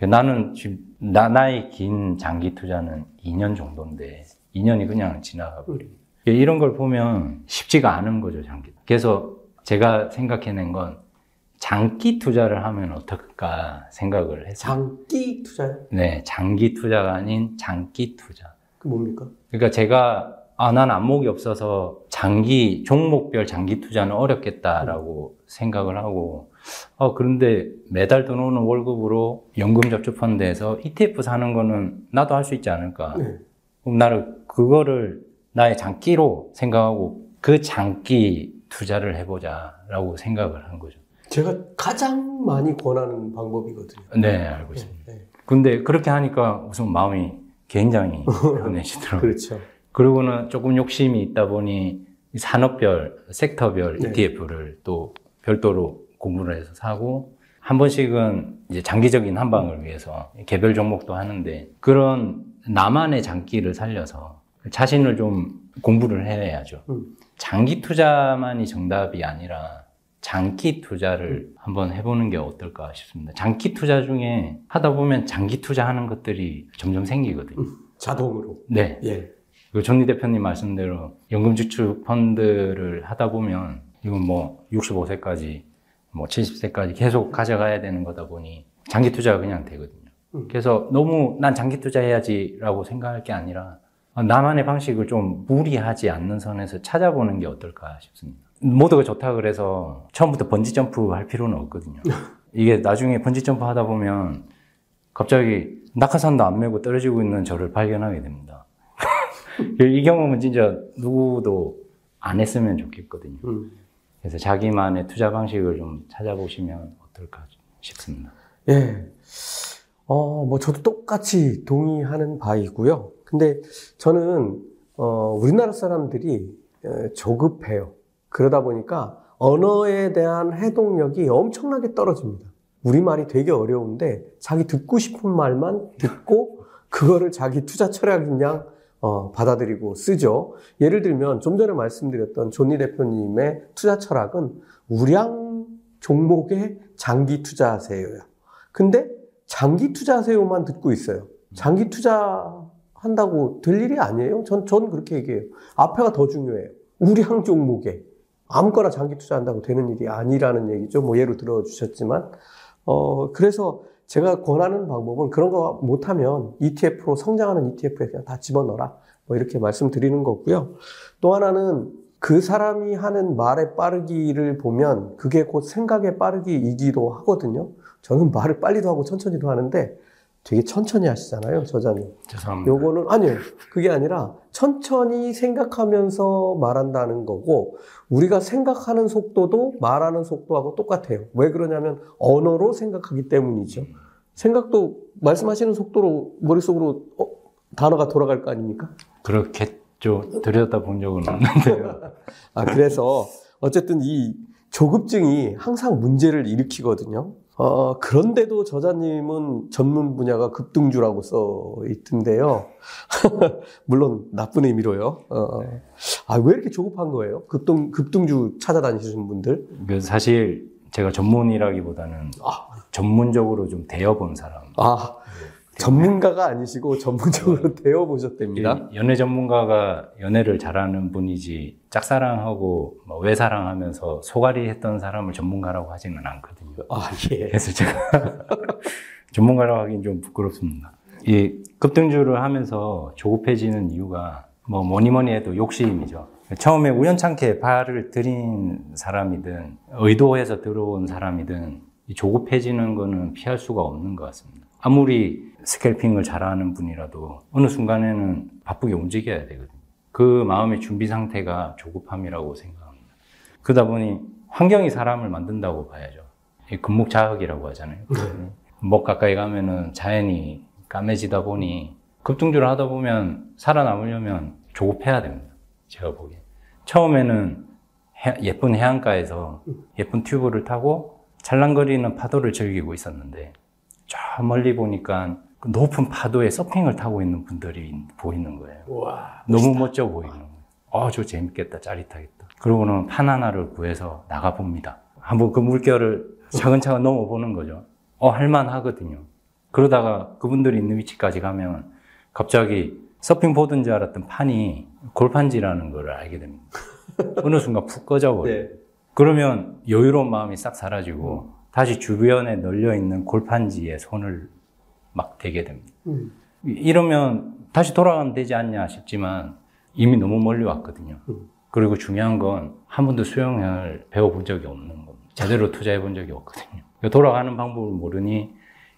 나는 지금 나, 나의 긴 장기 투자는 2년 정도인데 2년이 그냥 지나가 버리고 이런 걸 보면 쉽지가 않은 거죠, 장기. 그래서 제가 생각해낸 건 장기 투자를 하면 어떨까 생각을 했어요. 장기 투자요? 네, 장기 투자가 아닌 장기 투자. 그 뭡니까? 그러니까 제가 아, 난 안목이 없어서 장기, 종목별 장기 투자는 어렵겠다라고 생각을 하고, 어, 그런데 매달 들어오는 월급으로 연금 저축 펀드에서 ETF 사는 거는 나도 할 수 있지 않을까. 네. 그럼 나를 그거를 나의 장기로 생각하고 그 장기 투자를 해보자라고 생각을 한 거죠. 제가 가장 많이 권하는 방법이거든요. 네, 알고 있습니다. 네, 네. 근데 그렇게 하니까 우선 마음이 굉장히 편해지더라고요. *laughs* 그렇죠. 그리고는 조금 욕심이 있다 보니 이 산업별, 섹터별 네. ETF를 또 별도로 공부를 해서 사고 한 번씩은 이제 장기적인 한방을 위해서 개별 종목도 하는데 그런 나만의 장기를 살려서 자신을 좀 공부를 해야죠. 음. 장기 투자만이 정답이 아니라 장기 투자를 한번 해보는 게 어떨까 싶습니다. 장기 투자 중에 하다 보면 장기 투자하는 것들이 점점 생기거든요. 자동으로. 네. 예. 그 존니 대표님 말씀대로 연금저축 펀드를 하다 보면 이건 뭐 65세까지 뭐 70세까지 계속 가져가야 되는 거다 보니 장기 투자가 그냥 되거든요. 음. 그래서 너무 난 장기 투자해야지라고 생각할 게 아니라 나만의 방식을 좀 무리하지 않는 선에서 찾아보는 게 어떨까 싶습니다. 모두가 좋다 그래서 처음부터 번지 점프 할 필요는 없거든요. *laughs* 이게 나중에 번지 점프 하다 보면 갑자기 낙하산도 안 메고 떨어지고 있는 저를 발견하게 됩니다. *laughs* 이 경험은 진짜 누구도 안 했으면 좋겠거든요. 음. 그래서 자기만의 투자 방식을 좀 찾아보시면 어떨까 싶습니다. 예. 어, 뭐 저도 똑같이 동의하는 바이고요. 근데 저는 어, 우리나라 사람들이 에, 조급해요. 그러다 보니까 언어에 대한 해동력이 엄청나게 떨어집니다. 우리말이 되게 어려운데 자기 듣고 싶은 말만 듣고 그거를 자기 투자 철학인 양 어, 받아들이고 쓰죠. 예를 들면 좀 전에 말씀드렸던 존니 대표님의 투자 철학은 우량 종목에 장기 투자하세요요. 근데 장기 투자하세요만 듣고 있어요. 장기 투자 한다고 될 일이 아니에요. 전, 전 그렇게 얘기해요. 앞에가 더 중요해요. 우량 종목에. 아무거나 장기 투자한다고 되는 일이 아니라는 얘기죠. 뭐 예로 들어주셨지만. 어, 그래서 제가 권하는 방법은 그런 거 못하면 ETF로 성장하는 ETF에 그냥 다 집어넣어라. 뭐 이렇게 말씀드리는 거고요. 또 하나는 그 사람이 하는 말의 빠르기를 보면 그게 곧 생각의 빠르기이기도 하거든요. 저는 말을 빨리도 하고 천천히도 하는데 되게 천천히 하시잖아요, 저자님. 죄송합니다. 요거는 아니에요. 그게 아니라 천천히 생각하면서 말한다는 거고 우리가 생각하는 속도도 말하는 속도하고 똑같아요. 왜 그러냐면 언어로 생각하기 때문이죠. 생각도 말씀하시는 속도로 머릿속으로 어, 단어가 돌아갈 거 아닙니까? 그렇겠죠. 들여다 본 적은 없는데요. *laughs* 아, 그래서 어쨌든 이 조급증이 항상 문제를 일으키거든요. 어, 그런데도 저자님은 전문 분야가 급등주라고 써 있던데요. *laughs* 물론 나쁜 의미로요. 어, 아, 왜 이렇게 조급한 거예요? 급등, 급등주 찾아다니시는 분들? 그 사실 제가 전문이라기보다는 아. 전문적으로 좀 되어본 사람. 아, 전문가가 아니시고 전문적으로 되어보셨답니다. 이 연애 전문가가 연애를 잘하는 분이지 짝사랑하고 뭐 외사랑하면서 소갈이 했던 사람을 전문가라고 하지는 않거든요. 아, 예. 그래서 제가 *laughs* 전문가라고 하긴 좀 부끄럽습니다. 이 급등주를 하면서 조급해지는 이유가 뭐 뭐니 뭐니 해도 욕심이죠. 처음에 우연찮게 발을 들인 사람이든 의도해서 들어온 사람이든 조급해지는 거는 피할 수가 없는 것 같습니다. 아무리 스캘핑을 잘하는 분이라도 어느 순간에는 바쁘게 움직여야 되거든요. 그 마음의 준비 상태가 조급함이라고 생각합니다. 그러다 보니 환경이 사람을 만든다고 봐야죠. 금목자흑이라고 하잖아요. 목 가까이 가면은 자연이 까매지다 보니 급등주를 하다 보면 살아남으려면 조급해야 됩니다. 제가 보기에. 처음에는 해, 예쁜 해안가에서 예쁜 튜브를 타고 찰랑거리는 파도를 즐기고 있었는데 저 멀리 보니까 그 높은 파도에 서핑을 타고 있는 분들이 보이는 거예요. 와, 너무 멋져 보이는 거예요. 아, 저 재밌겠다, 짜릿하겠다. 그러고는 판 하나를 구해서 나가봅니다. 한번 그 물결을 차근차근 넘어보는 거죠. 어, 할만하거든요. 그러다가 그분들이 있는 위치까지 가면 갑자기 서핑 보던 줄 알았던 판이 골판지라는 걸 알게 됩니다. *laughs* 어느 순간 푹 꺼져버려요. 네. 그러면 여유로운 마음이 싹 사라지고 다시 주변에 널려있는 골판지에 손을 막 대게 됩니다. 음. 이러면 다시 돌아가면 되지 않냐 싶지만 이미 너무 멀리 왔거든요. 음. 그리고 중요한 건 한 번도 수영을 배워본 적이 없는 겁니다. 제대로 투자해 본 적이 없거든요. 돌아가는 방법을 모르니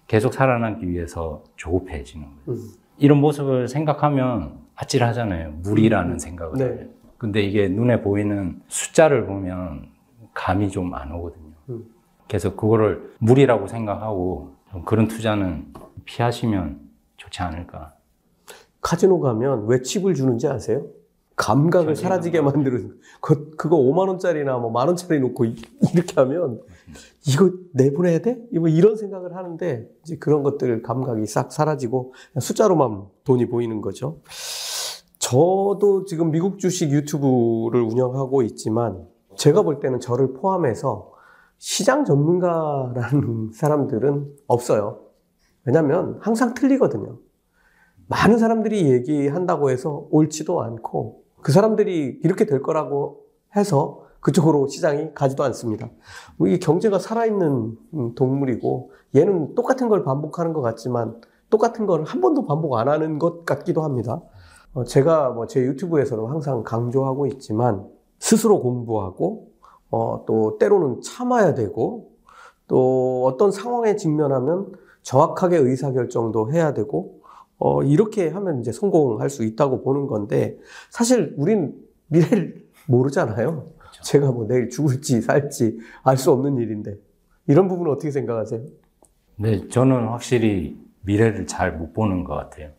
계속 살아남기 위해서 조급해지는 거예요. 음. 이런 모습을 생각하면 아찔하잖아요. 무리라는 생각을. 네. 근데 이게 눈에 보이는 숫자를 보면 감이 좀 안 오거든요. 음. 그래서 그거를 무리라고 생각하고 좀 그런 투자는 피하시면 좋지 않을까. 카지노 가면 왜 칩을 주는지 아세요? 감각을 카지노. 사라지게 만드는 그, 그거 5만 원짜리나 뭐 만 원짜리 놓고 이- 이렇게 하면 이거 내보내야 돼? 뭐 이런 생각을 하는데 이제 그런 것들 감각이 싹 사라지고 숫자로만 돈이 보이는 거죠. 저도 지금 미국 주식 유튜브를 운영하고 있지만 제가 볼 때는 저를 포함해서 시장 전문가라는 *laughs* 사람들은 없어요. 왜냐하면 항상 틀리거든요. 많은 사람들이 얘기한다고 해서 옳지도 않고 그 사람들이 이렇게 될 거라고 해서 그쪽으로 시장이 가지도 않습니다. 뭐 이게 경제가 살아있는 음, 동물이고 얘는 똑같은 걸 반복하는 것 같지만 똑같은 걸 한 번도 반복 안 하는 것 같기도 합니다. 어, 제가 뭐 제 유튜브에서는 항상 강조하고 있지만 스스로 공부하고 어, 또 때로는 참아야 되고 또 어떤 상황에 직면하면 정확하게 의사결정도 해야 되고 어, 이렇게 하면 이제 성공할 수 있다고 보는 건데 사실 우린 미래를 *laughs* 모르잖아요. 제가 뭐 내일 죽을지 살지 알 수 없는 일인데 이런 부분은 어떻게 생각하세요? 네, 저는 확실히 미래를 잘 못 보는 것 같아요.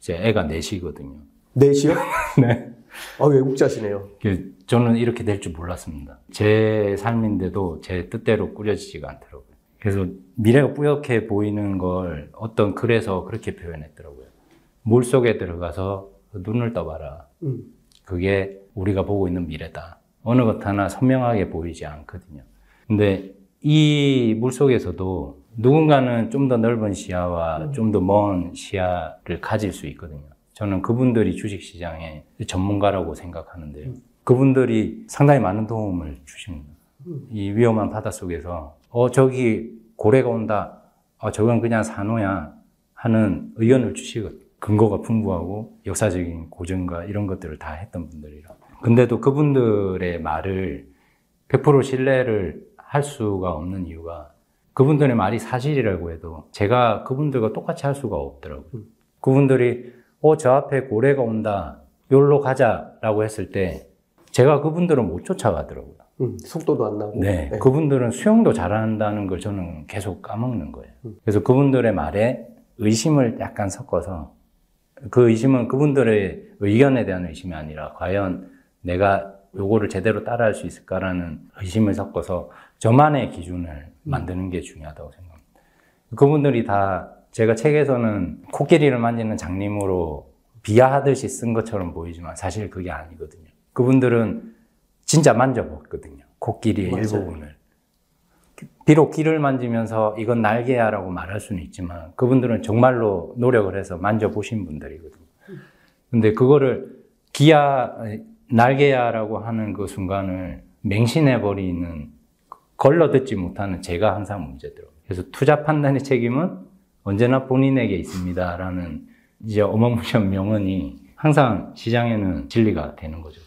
제 애가 넷이거든요. 넷이요? *laughs* 네. 아, 외국자시네요. 그 저는 이렇게 될 줄 몰랐습니다. 제 삶인데도 제 뜻대로 꾸려지지가 않더라고요. 그래서 미래가 뿌옇게 보이는 걸 어떤 글에서 그렇게 표현했더라고요. 물 속에 들어가서 눈을 떠봐라. 음. 그게 우리가 보고 있는 미래다. 어느 것 하나 선명하게 보이지 않거든요. 근데 이 물 속에서도 누군가는 좀 더 넓은 시야와 좀더 먼 시야를 가질 수 있거든요. 저는 그분들이 주식시장의 전문가라고 생각하는데요. 그분들이 상당히 많은 도움을 주십니다. 이 위험한 바다 속에서, 어, 저기 고래가 온다. 어, 저건 그냥 산호야. 하는 의견을 주시거든요. 근거가 풍부하고 역사적인 고증과 이런 것들을 다 했던 분들이라. 근데도 그분들의 말을 100% 신뢰를 할 수가 없는 이유가 그분들의 말이 사실이라고 해도 제가 그분들과 똑같이 할 수가 없더라고요. 그분들이 어, 저 앞에 고래가 온다. 여기로 가자라고 했을 때 제가 그분들은 못 쫓아가더라고요. 음, 속도도 안 나고. 네, 그분들은 수영도 잘한다는 걸 저는 계속 까먹는 거예요. 그래서 그분들의 말에 의심을 약간 섞어서 그 의심은 그분들의 의견에 대한 의심이 아니라 과연 내가 요거를 제대로 따라할 수 있을까라는 의심을 섞어서 저만의 기준을 만드는 게 중요하다고 생각합니다. 그분들이 다 제가 책에서는 코끼리를 만지는 장님으로 비하하듯이 쓴 것처럼 보이지만 사실 그게 아니거든요. 그분들은 진짜 만져봤거든요. 코끼리의 맞아요. 일부분을. 비록 귀를 만지면서 이건 날개야라고 말할 수는 있지만 그분들은 정말로 노력을 해서 만져보신 분들이거든요. 근데 그거를 기야, 날개야라고 하는 그 순간을 맹신해버리는 걸러 듣지 못하는 제가 항상 문제더라고요. 그래서 투자 판단의 책임은 언제나 본인에게 있습니다라는 이제 어마무시한 명언이 항상 시장에는 진리가 되는 거죠.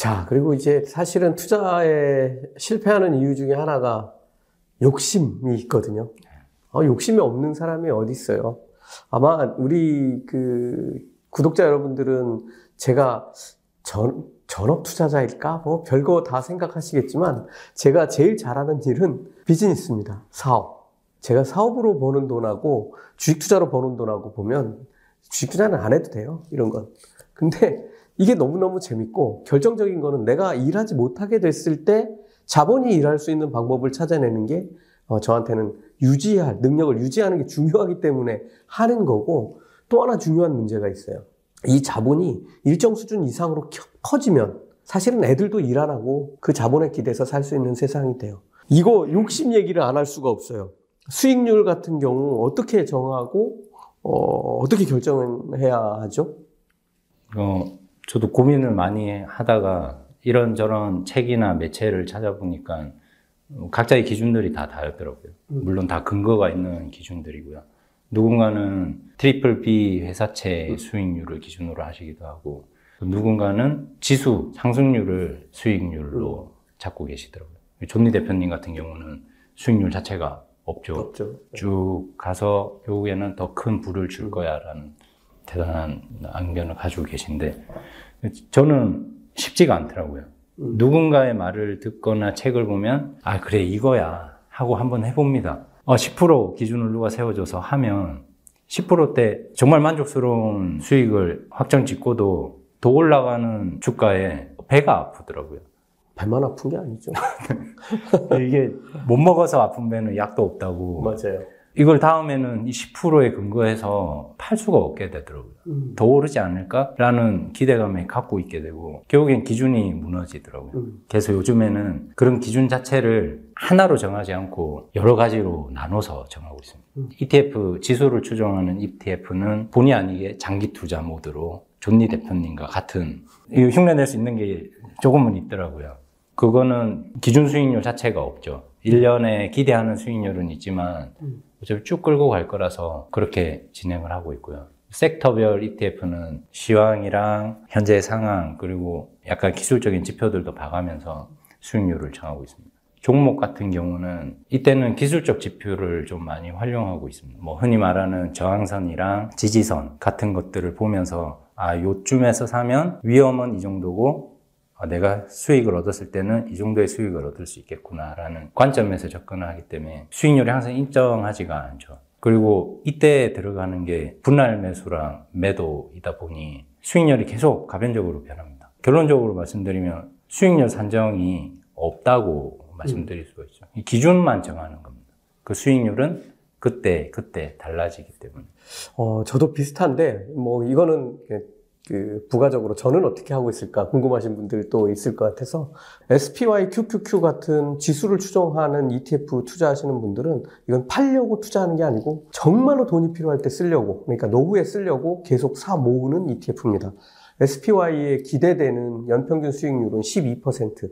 자, 그리고 이제 사실은 투자에 실패하는 이유 중에 하나가 욕심이 있거든요. 어, 욕심이 없는 사람이 어디 있어요? 아마 우리 그 구독자 여러분들은 제가 전, 전업 투자자일까? 뭐 별거 다 생각하시겠지만 제가 제일 잘하는 일은 비즈니스입니다. 사업. 제가 사업으로 버는 돈하고 주식 투자로 버는 돈하고 보면 주식 투자는 안 해도 돼요. 이런 건. 근데 이게 너무너무 재밌고 결정적인 거는 내가 일하지 못하게 됐을 때 자본이 일할 수 있는 방법을 찾아내는 게 어, 저한테는 유지할, 능력을 유지하는 게 중요하기 때문에 하는 거고 또 하나 중요한 문제가 있어요. 이 자본이 일정 수준 이상으로 커지면 사실은 애들도 일 안 하고 그 자본에 기대서 살 수 있는 세상이 돼요. 이거 욕심 얘기를 안 할 수가 없어요. 수익률 같은 경우 어떻게 정하고 어떻게 결정해야 하죠? 어, 저도 고민을 많이 하다가 이런저런 책이나 매체를 찾아보니까 각자의 기준들이 다 다르더라고요. 음. 물론 다 근거가 있는 기준들이고요. 누군가는 triple B 회사채 수익률을 기준으로 하시기도 하고 누군가는 지수 상승률을 수익률로 잡고 계시더라고요. 존니 대표님 같은 경우는 수익률 자체가 없죠. 없죠. 쭉 가서 결국에는 더 큰 부를 줄 거야라는 대단한 안견을 가지고 계신데 저는 쉽지가 않더라고요. 음. 누군가의 말을 듣거나 책을 보면 아 그래 이거야 하고 한번 해봅니다. 어, 10% 기준을 누가 세워줘서 하면 10%대 정말 만족스러운 수익을 확정 짓고도 더 올라가는 주가에 배가 아프더라고요. 배만 아픈 게 아니죠. *laughs* 이게 못 먹어서 아픈 배는 약도 없다고. 맞아요. 이걸 다음에는 이 10%에 근거해서 팔 수가 없게 되더라고요. 음. 더 오르지 않을까라는 기대감을 갖고 있게 되고 결국엔 기준이 무너지더라고요. 음. 그래서 요즘에는 그런 기준 자체를 하나로 정하지 않고 여러 가지로 나눠서 정하고 있습니다. 음. ETF 지수를 추정하는 ETF는 본의 아니게 장기 투자 모드로 존니 대표님과 같은 흉내낼 수 있는 게 조금은 있더라고요. 그거는 기준 수익률 자체가 없죠. 1년에 기대하는 수익률은 있지만 음. 어차피 쭉 끌고 갈 거라서 그렇게 진행을 하고 있고요. 섹터별 ETF는 시황이랑 현재 상황 그리고 약간 기술적인 지표들도 봐가면서 수익률을 정하고 있습니다. 종목 같은 경우는 이때는 기술적 지표를 좀 많이 활용하고 있습니다. 뭐 흔히 말하는 저항선이랑 지지선 같은 것들을 보면서 아 요쯤에서 사면 위험은 이 정도고 아, 내가 수익을 얻었을 때는 이 정도의 수익을 얻을 수 있겠구나라는 관점에서 접근을 하기 때문에 수익률이 항상 일정하지가 않죠. 그리고 이때 들어가는 게 분할 매수랑 매도이다 보니 수익률이 계속 가변적으로 변합니다. 결론적으로 말씀드리면 수익률 산정이 없다고 말씀드릴 수가 있죠. 이 기준만 정하는 겁니다. 그 수익률은 그때 그때 달라지기 때문에. 어, 저도 비슷한데, 뭐, 이거는 그 부가적으로 저는 어떻게 하고 있을까 궁금하신 분들도 있을 것 같아서 SPY QQQ 같은 지수를 추정하는 ETF 투자하시는 분들은 이건 팔려고 투자하는 게 아니고 정말로 돈이 필요할 때 쓰려고 그러니까 노후에 쓰려고 계속 사 모으는 ETF입니다. SPY에 기대되는 연평균 수익률은 12%.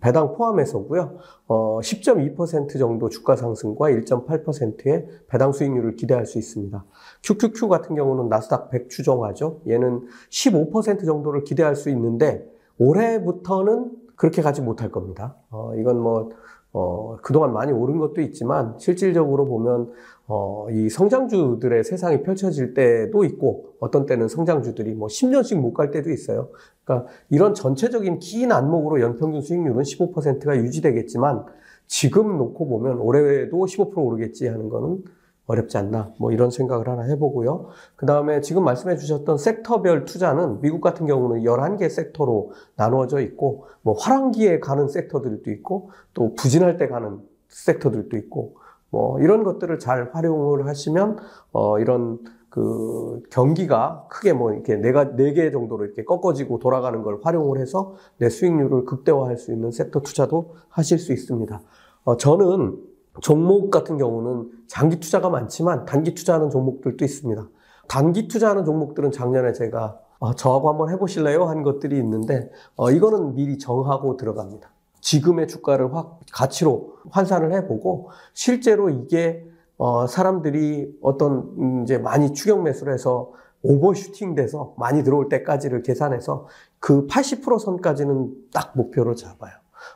배당 포함해서고요. 어, 10.2% 정도 주가 상승과 1.8%의 배당 수익률을 기대할 수 있습니다. QQQ 같은 경우는 나스닥 100 추정하죠. 얘는 15% 정도를 기대할 수 있는데 올해부터는 그렇게 가지 못할 겁니다. 어, 이건 뭐 어, 그동안 많이 오른 것도 있지만 실질적으로 보면 어, 이 성장주들의 세상이 펼쳐질 때도 있고 어떤 때는 성장주들이 뭐 10년씩 못 갈 때도 있어요. 그러니까 이런 전체적인 긴 안목으로 연평균 수익률은 15%가 유지되겠지만 지금 놓고 보면 올해도 15% 오르겠지 하는 거는 어렵지 않나 뭐 이런 생각을 하나 해보고요. 그 다음에 지금 말씀해 주셨던 섹터별 투자는 미국 같은 경우는 11개 섹터로 나누어져 있고 뭐 화랑기에 가는 섹터들도 있고 또 부진할 때 가는 섹터들도 있고 뭐 이런 것들을 잘 활용을 하시면 어 이런 그 경기가 크게 뭐 이렇게 네가 네 개 정도로 이렇게 꺾어지고 돌아가는 걸 활용을 해서 내 수익률을 극대화할 수 있는 섹터 투자도 하실 수 있습니다. 어 저는 종목 같은 경우는 장기 투자가 많지만 단기 투자하는 종목들도 있습니다. 단기 투자하는 종목들은 작년에 제가 어, 저하고 한번 해보실래요? 한 것들이 있는데 어, 이거는 미리 정하고 들어갑니다. 지금의 주가를 확 가치로 환산을 해보고 실제로 이게 어, 사람들이 어떤 음, 이제 많이 추격 매수를 해서 오버슈팅 돼서 많이 들어올 때까지를 계산해서 그 80% 선까지는 딱 목표로 잡아요.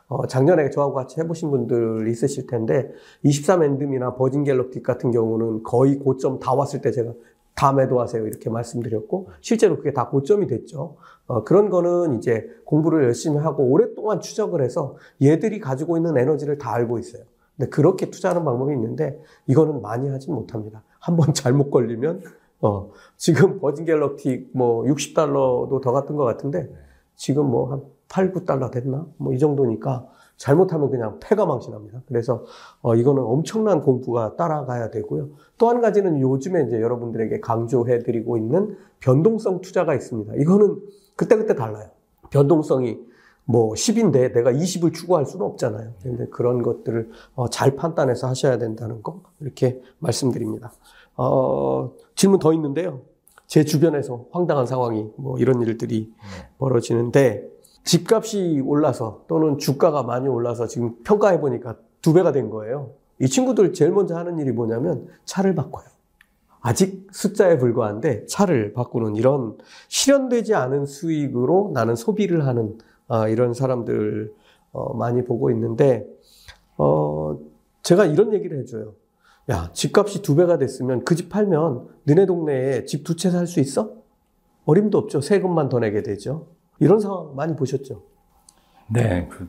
어, 작년에 저하고 같이 해보신 분들 있으실 텐데 23 엔드미나 버진 갤럭틱 같은 경우는 거의 고점 다 왔을 때 제가 다 매도하세요 이렇게 말씀드렸고 실제로 그게 다 고점이 됐죠. 어, 그런 거는 이제 공부를 열심히 하고 오랫동안 추적을 해서 얘들이 가지고 있는 에너지를 다 알고 있어요. 근데 그렇게 투자하는 방법이 있는데 이거는 많이 하진 못합니다. 한번 *laughs* 잘못 걸리면 어, 지금 버진 갤럭틱 뭐 60달러도 더 갔던 것 같은데 지금 뭐 한 8, 9달러 됐나? 뭐 이 정도니까 잘못하면 그냥 패가 망신합니다. 그래서 어, 이거는 엄청난 공부가 따라가야 되고요. 또 한 가지는 요즘에 이제 여러분들에게 강조해드리고 있는 변동성 투자가 있습니다. 이거는 그때그때 달라요. 변동성이 뭐 10인데 내가 20을 추구할 수는 없잖아요. 근데 그런 것들을 어, 잘 판단해서 하셔야 된다는 거 이렇게 말씀드립니다. 어, 질문 더 있는데요. 제 주변에서 황당한 상황이 뭐 이런 일들이 벌어지는데 집값이 올라서 또는 주가가 많이 올라서 지금 평가해 보니까 두 배가 된 거예요. 이 친구들 제일 먼저 하는 일이 뭐냐면 차를 바꿔요. 아직 숫자에 불과한데 차를 바꾸는 이런 실현되지 않은 수익으로 나는 소비를 하는 아, 이런 사람들 어, 많이 보고 있는데 어, 제가 이런 얘기를 해줘요. 야, 집값이 두 배가 됐으면 그 집 팔면 너네 동네에 집 두 채 살 수 있어? 어림도 없죠. 세금만 더 내게 되죠. 이런 상황 많이 보셨죠? 네, 그,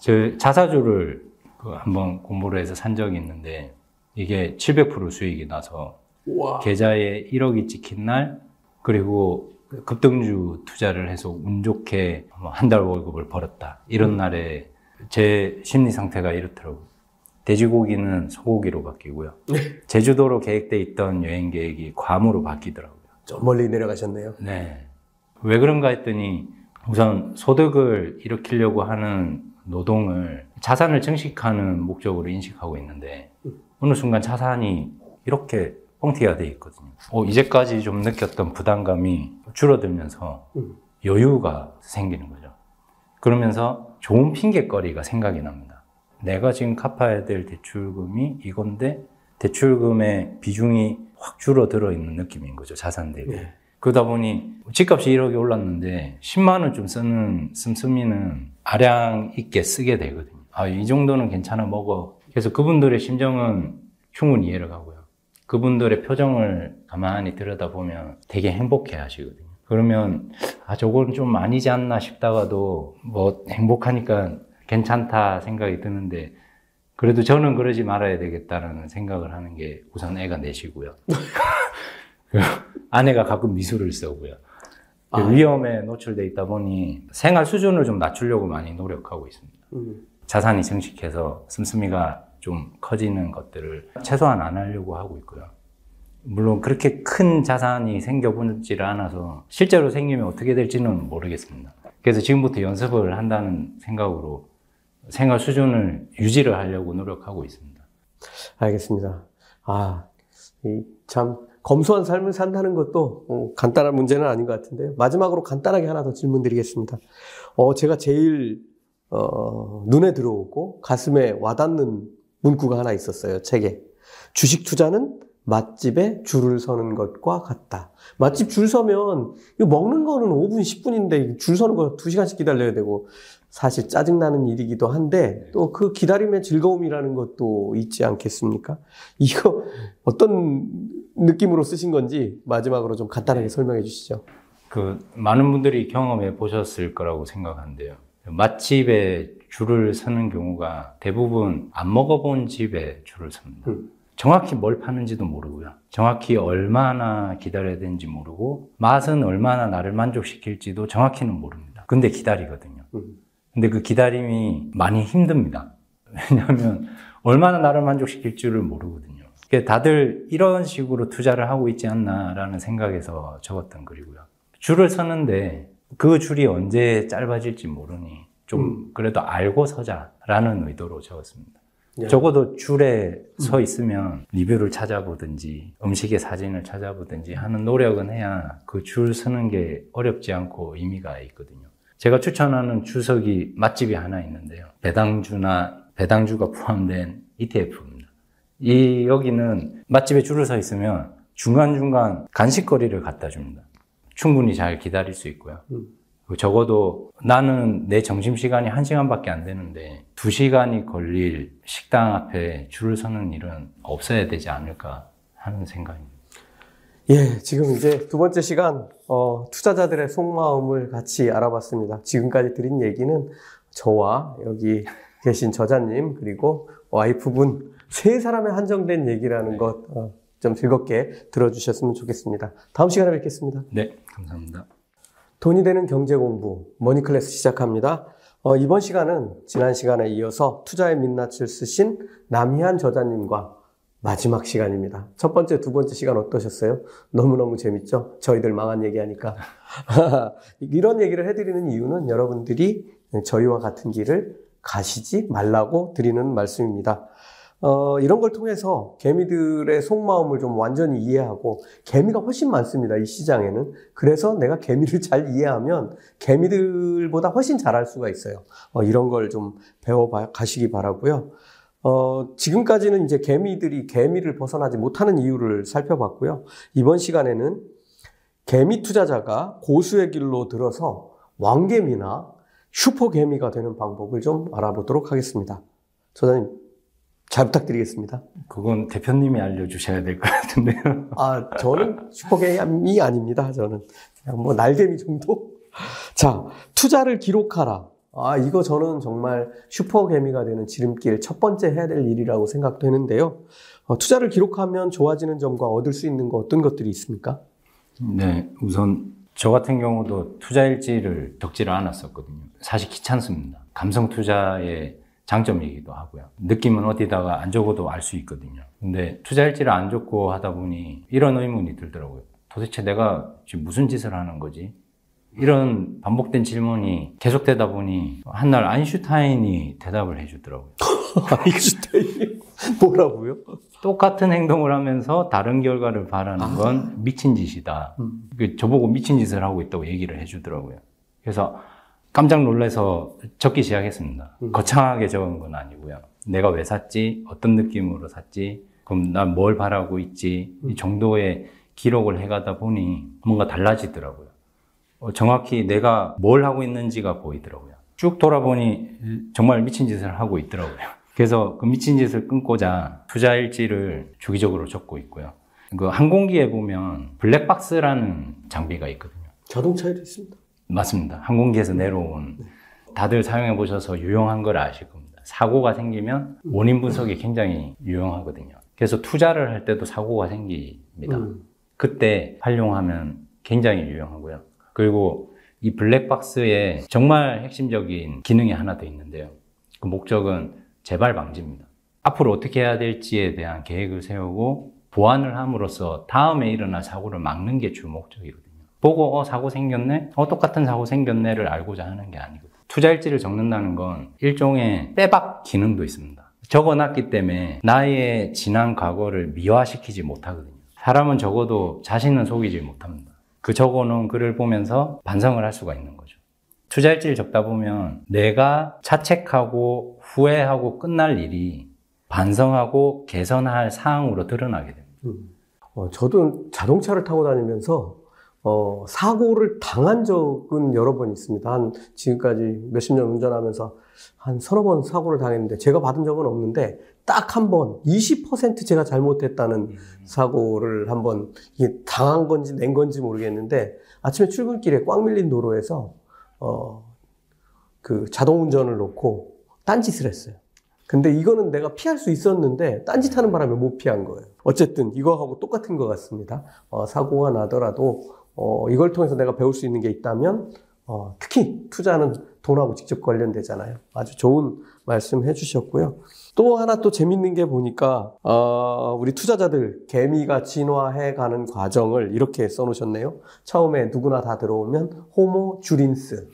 저 자사주를 그 한번 공부를 해서 산 적이 있는데 이게 700% 수익이 나서 와. 계좌에 1억이 찍힌 날 그리고 급등주 투자를 해서 운 좋게 뭐한달 월급을 벌었다 이런 날에 제 심리 상태가 이렇더라고요. 돼지고기는 소고기로 바뀌고요. 제주도로 계획돼 있던 여행 계획이 괌으로 바뀌더라고요. 저 멀리 내려가셨네요. 네. 왜 그런가 했더니 우선 소득을 일으키려고 하는 노동을 자산을 증식하는 목적으로 인식하고 있는데 어느 순간 자산이 이렇게 뻥튀기가 돼 있거든요. 어, 이제까지 좀 느꼈던 부담감이 줄어들면서 음. 여유가 생기는 거죠. 그러면서 좋은 핑계거리가 생각이 납니다. 내가 지금 갚아야 될 대출금이 이건데 대출금의 비중이 확 줄어들어 있는 느낌인 거죠. 자산 대비. 네. 그러다 보니 집값이 1억이 올랐는데 10만 원 좀 쓰는 씀씀이는 아량 있게 쓰게 되거든요. 아, 이 정도는 괜찮아 먹어. 그래서 그분들의 심정은 충분히 이해를 가고요. 그분들의 표정을 가만히 들여다보면 되게 행복해 하시거든요. 그러면 아 저건 좀 아니지 않나 싶다가도 뭐 행복하니까 괜찮다 생각이 드는데 그래도 저는 그러지 말아야 되겠다라는 생각을 하는 게 우선 애가 넷이고요. *laughs* *laughs* 아내가 가끔 미술을 쓰고요. 아. 위험에 노출돼 있다 보니 생활 수준을 좀 낮추려고 많이 노력하고 있습니다. 음. 자산이 증식해서 씀씀이가 좀 커지는 것들을 최소한 안 하려고 하고 있고요. 물론 그렇게 큰 자산이 생겨보지를 않아서 실제로 생기면 어떻게 될지는 모르겠습니다. 그래서 지금부터 연습을 한다는 생각으로 생활 수준을 유지를 하려고 노력하고 있습니다. 알겠습니다. 아, 이참 검소한 삶을 산다는 것도 어, 간단한 문제는 아닌 것 같은데요. 마지막으로 간단하게 하나 더 질문드리겠습니다. 어, 제가 제일 어, 눈에 들어오고 가슴에 와닿는 문구가 하나 있었어요. 책에 주식 투자는 맛집에 줄을 서는 것과 같다. 맛집 줄 서면 이거 먹는 거는 5분, 10분인데 줄 서는 거 2시간씩 기다려야 되고 사실 짜증나는 일이기도 한데 또 그 기다림의 즐거움이라는 것도 있지 않겠습니까? 이거 어떤 느낌으로 쓰신 건지 마지막으로 좀 간단하게 설명해 주시죠. 그 많은 분들이 경험해 보셨을 거라고 생각하는데요. 맛집에 줄을 서는 경우가 대부분 안 먹어본 집에 줄을 섭니다. 음. 정확히 뭘 파는지도 모르고요. 정확히 얼마나 기다려야 되는지 모르고 맛은 얼마나 나를 만족시킬지도 정확히는 모릅니다. 근데 기다리거든요. 음. 근데 그 기다림이 많이 힘듭니다. 왜냐하면 얼마나 나를 만족시킬 줄을 모르거든요. 다들 이런 식으로 투자를 하고 있지 않나라는 생각에서 적었던 글이고요. 줄을 서는데 그 줄이 언제 짧아질지 모르니 좀 그래도 알고 서자라는 의도로 적었습니다. 예. 적어도 줄에 서 있으면 리뷰를 찾아보든지 음식의 사진을 찾아보든지 하는 노력은 해야 그 줄 서는 게 어렵지 않고 의미가 있거든요. 제가 추천하는 주석이 맛집이 하나 있는데요. 배당주나 배당주가 포함된 ETF입니다. 이 여기는 맛집에 줄을 서 있으면 중간중간 간식거리를 갖다 줍니다. 충분히 잘 기다릴 수 있고요. 음. 적어도 나는 내 점심시간이 한시간밖에 안 되는데 두시간이 걸릴 식당 앞에 줄을 서는 일은 없어야 되지 않을까 하는 생각입니다. 예, 지금 이제 두 번째 시간, 어, 투자자들의 속마음을 같이 알아봤습니다. 지금까지 드린 얘기는 저와 여기 계신 저자님, 그리고 와이프분, 세 사람의 한정된 얘기라는 것, 어, 좀 즐겁게 들어주셨으면 좋겠습니다. 다음 시간에 뵙겠습니다. 네, 감사합니다. 돈이 되는 경제 공부, 머니 클래스 시작합니다. 어, 이번 시간은 지난 시간에 이어서 투자의 민낯을 쓰신 남희한 저자님과 마지막 시간입니다. 첫 번째, 두 번째 시간 어떠셨어요? 너무너무 재밌죠? 저희들 망한 얘기하니까. *laughs* 이런 얘기를 해드리는 이유는 여러분들이 저희와 같은 길을 가시지 말라고 드리는 말씀입니다. 어, 이런 걸 통해서 개미들의 속마음을 좀 완전히 이해하고 개미가 훨씬 많습니다. 이 시장에는. 그래서 내가 개미를 *laughs* 잘 이해하면 개미들보다 훨씬 잘할 수가 있어요. 어, 이런 걸 좀 배워 가시기 바라고요. 어, 지금까지는 이제 개미들이 개미를 벗어나지 못하는 이유를 살펴봤고요. 이번 시간에는 개미 투자자가 고수의 길로 들어서 왕개미나 슈퍼개미가 되는 방법을 좀 알아보도록 하겠습니다. 저자님, 잘 부탁드리겠습니다. 그건 대표님이 알려주셔야 될 것 같은데요. 아, 저는 슈퍼개미 아닙니다. 저는 그냥 뭐 날개미 정도? 자, 투자를 기록하라. 아, 이거 저는 정말 슈퍼개미가 되는 지름길 첫 번째 해야 될 일이라고 생각되는데요. 어, 투자를 기록하면 좋아지는 점과 얻을 수 있는 거 어떤 것들이 있습니까? 네, 우선 저 같은 경우도 투자 일지를 적지를 않았었거든요. 사실 귀찮습니다. 감성 투자의 장점이기도 하고요. 느낌은 어디다가 안 적어도 알 수 있거든요. 근데 투자 일지를 안 적고 하다 보니 이런 의문이 들더라고요. 도대체 내가 지금 무슨 짓을 하는 거지? 이런 반복된 질문이 계속되다 보니 한날 아인슈타인이 대답을 해주더라고요. *laughs* 아인슈타인이 뭐라고요? 똑같은 행동을 하면서 다른 결과를 바라는 건 미친 짓이다. 음. 그 저보고 미친 짓을 하고 있다고 얘기를 해주더라고요. 그래서 깜짝 놀라서 적기 시작했습니다. 음. 거창하게 적은 건 아니고요. 내가 왜 샀지? 어떤 느낌으로 샀지? 그럼 난 뭘 바라고 있지? 이 정도의 기록을 해가다 보니 뭔가 달라지더라고요. 어, 정확히 내가 뭘 하고 있는지가 보이더라고요. 쭉 돌아보니 정말 미친 짓을 하고 있더라고요. *laughs* 그래서 그 미친 짓을 끊고자 투자 일지를 주기적으로 적고 있고요. 그 항공기에 보면 블랙박스라는 장비가 있거든요. 자동차에도 있습니다. 맞습니다. 항공기에서 내려온 다들 사용해 보셔서 유용한 걸 아실 겁니다. 사고가 생기면 원인 분석이 굉장히 유용하거든요. 그래서 투자를 할 때도 사고가 생깁니다. 음. 그때 활용하면 굉장히 유용하고요. 그리고 이 블랙박스에 정말 핵심적인 기능이 하나 더 있는데요. 그 목적은 재발 방지입니다. 앞으로 어떻게 해야 될지에 대한 계획을 세우고 보완을 함으로써 다음에 일어날 사고를 막는 게 주 목적이거든요. 보고 어 사고 생겼네, 어 똑같은 사고 생겼네를 알고자 하는 게 아니거든요. 투자 일지를 적는다는 건 일종의 빼박 기능도 있습니다. 적어놨기 때문에 나의 지난 과거를 미화시키지 못하거든요. 사람은 적어도 자신은 속이지 못합니다. 그 적어놓은 글을 보면서 반성을 할 수가 있는 거죠. 투자 일지를 적다 보면 내가 차책하고 후회하고 끝날 일이 반성하고 개선할 사항으로 드러나게 됩니다. 음. 어, 저도 자동차를 타고 다니면서 어, 사고를 당한 적은 여러 번 있습니다. 한 지금까지 몇십 년 운전하면서 한 서너 번 사고를 당했는데 제가 받은 적은 없는데 딱 한 번 20% 제가 잘못했다는 사고를 한번 이게 당한 건지 낸 건지 모르겠는데 아침에 출근길에 꽉 밀린 도로에서 어, 그 자동 운전을 놓고 딴짓을 했어요. 근데 이거는 내가 피할 수 있었는데 딴짓하는 바람에 못 피한 거예요. 어쨌든 이거하고 똑같은 것 같습니다. 어, 사고가 나더라도 어, 이걸 통해서 내가 배울 수 있는 게 있다면 어, 특히 투자는 돈하고 직접 관련되잖아요. 아주 좋은 말씀 해주셨고요. 또 하나 또 재밌는 게 보니까 어, 우리 투자자들 개미가 진화해가는 과정을 이렇게 써놓으셨네요. 처음에 누구나 다 들어오면 호모 주린스,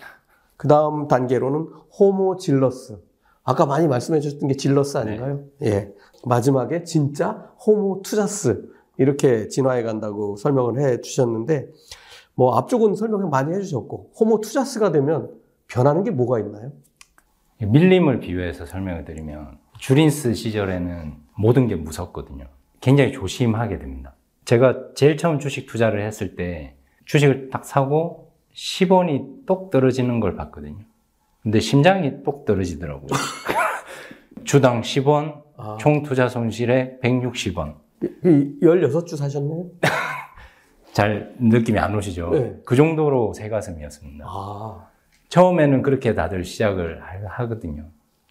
그 다음 단계로는 호모 질러스. 아까 많이 말씀해 주셨던 게 질러스 아닌가요? 예. 마지막에 진짜 호모 투자스 이렇게 진화해 간다고 설명을 해 주셨는데 뭐 앞쪽은 설명 많이 해 주셨고 호모 투자스가 되면 변하는 게 뭐가 있나요? 밀림을 비유해서 설명을 드리면 주린스 시절에는 모든 게 무섭거든요. 굉장히 조심하게 됩니다. 제가 제일 처음 주식 투자를 했을 때 주식을 딱 사고 10원이 똑 떨어지는 걸 봤거든요. 근데 심장이 똑 떨어지더라고요. *laughs* 주당 10원, 아, 총 투자 손실에 160원. 16주 사셨네요? *laughs* 잘 느낌이 안 오시죠? 네. 그 정도로 새 가슴이었습니다. 아, 처음에는 그렇게 다들 시작을 하- 하거든요.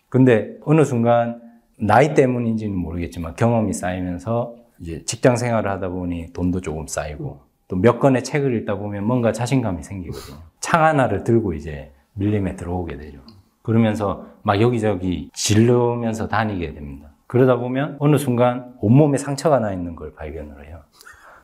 근데 어느 순간 나이 때문인지는 모르겠지만 경험이 쌓이면서 이제 직장 생활을 하다 보니 돈도 조금 쌓이고 또 몇 권의 책을 읽다 보면 뭔가 자신감이 생기거든요. 창 하나를 들고 이제 밀림에 들어오게 되죠. 그러면서 막 여기저기 질르면서 다니게 됩니다. 그러다 보면 어느 순간 온몸에 상처가 나 있는 걸 발견을 해요.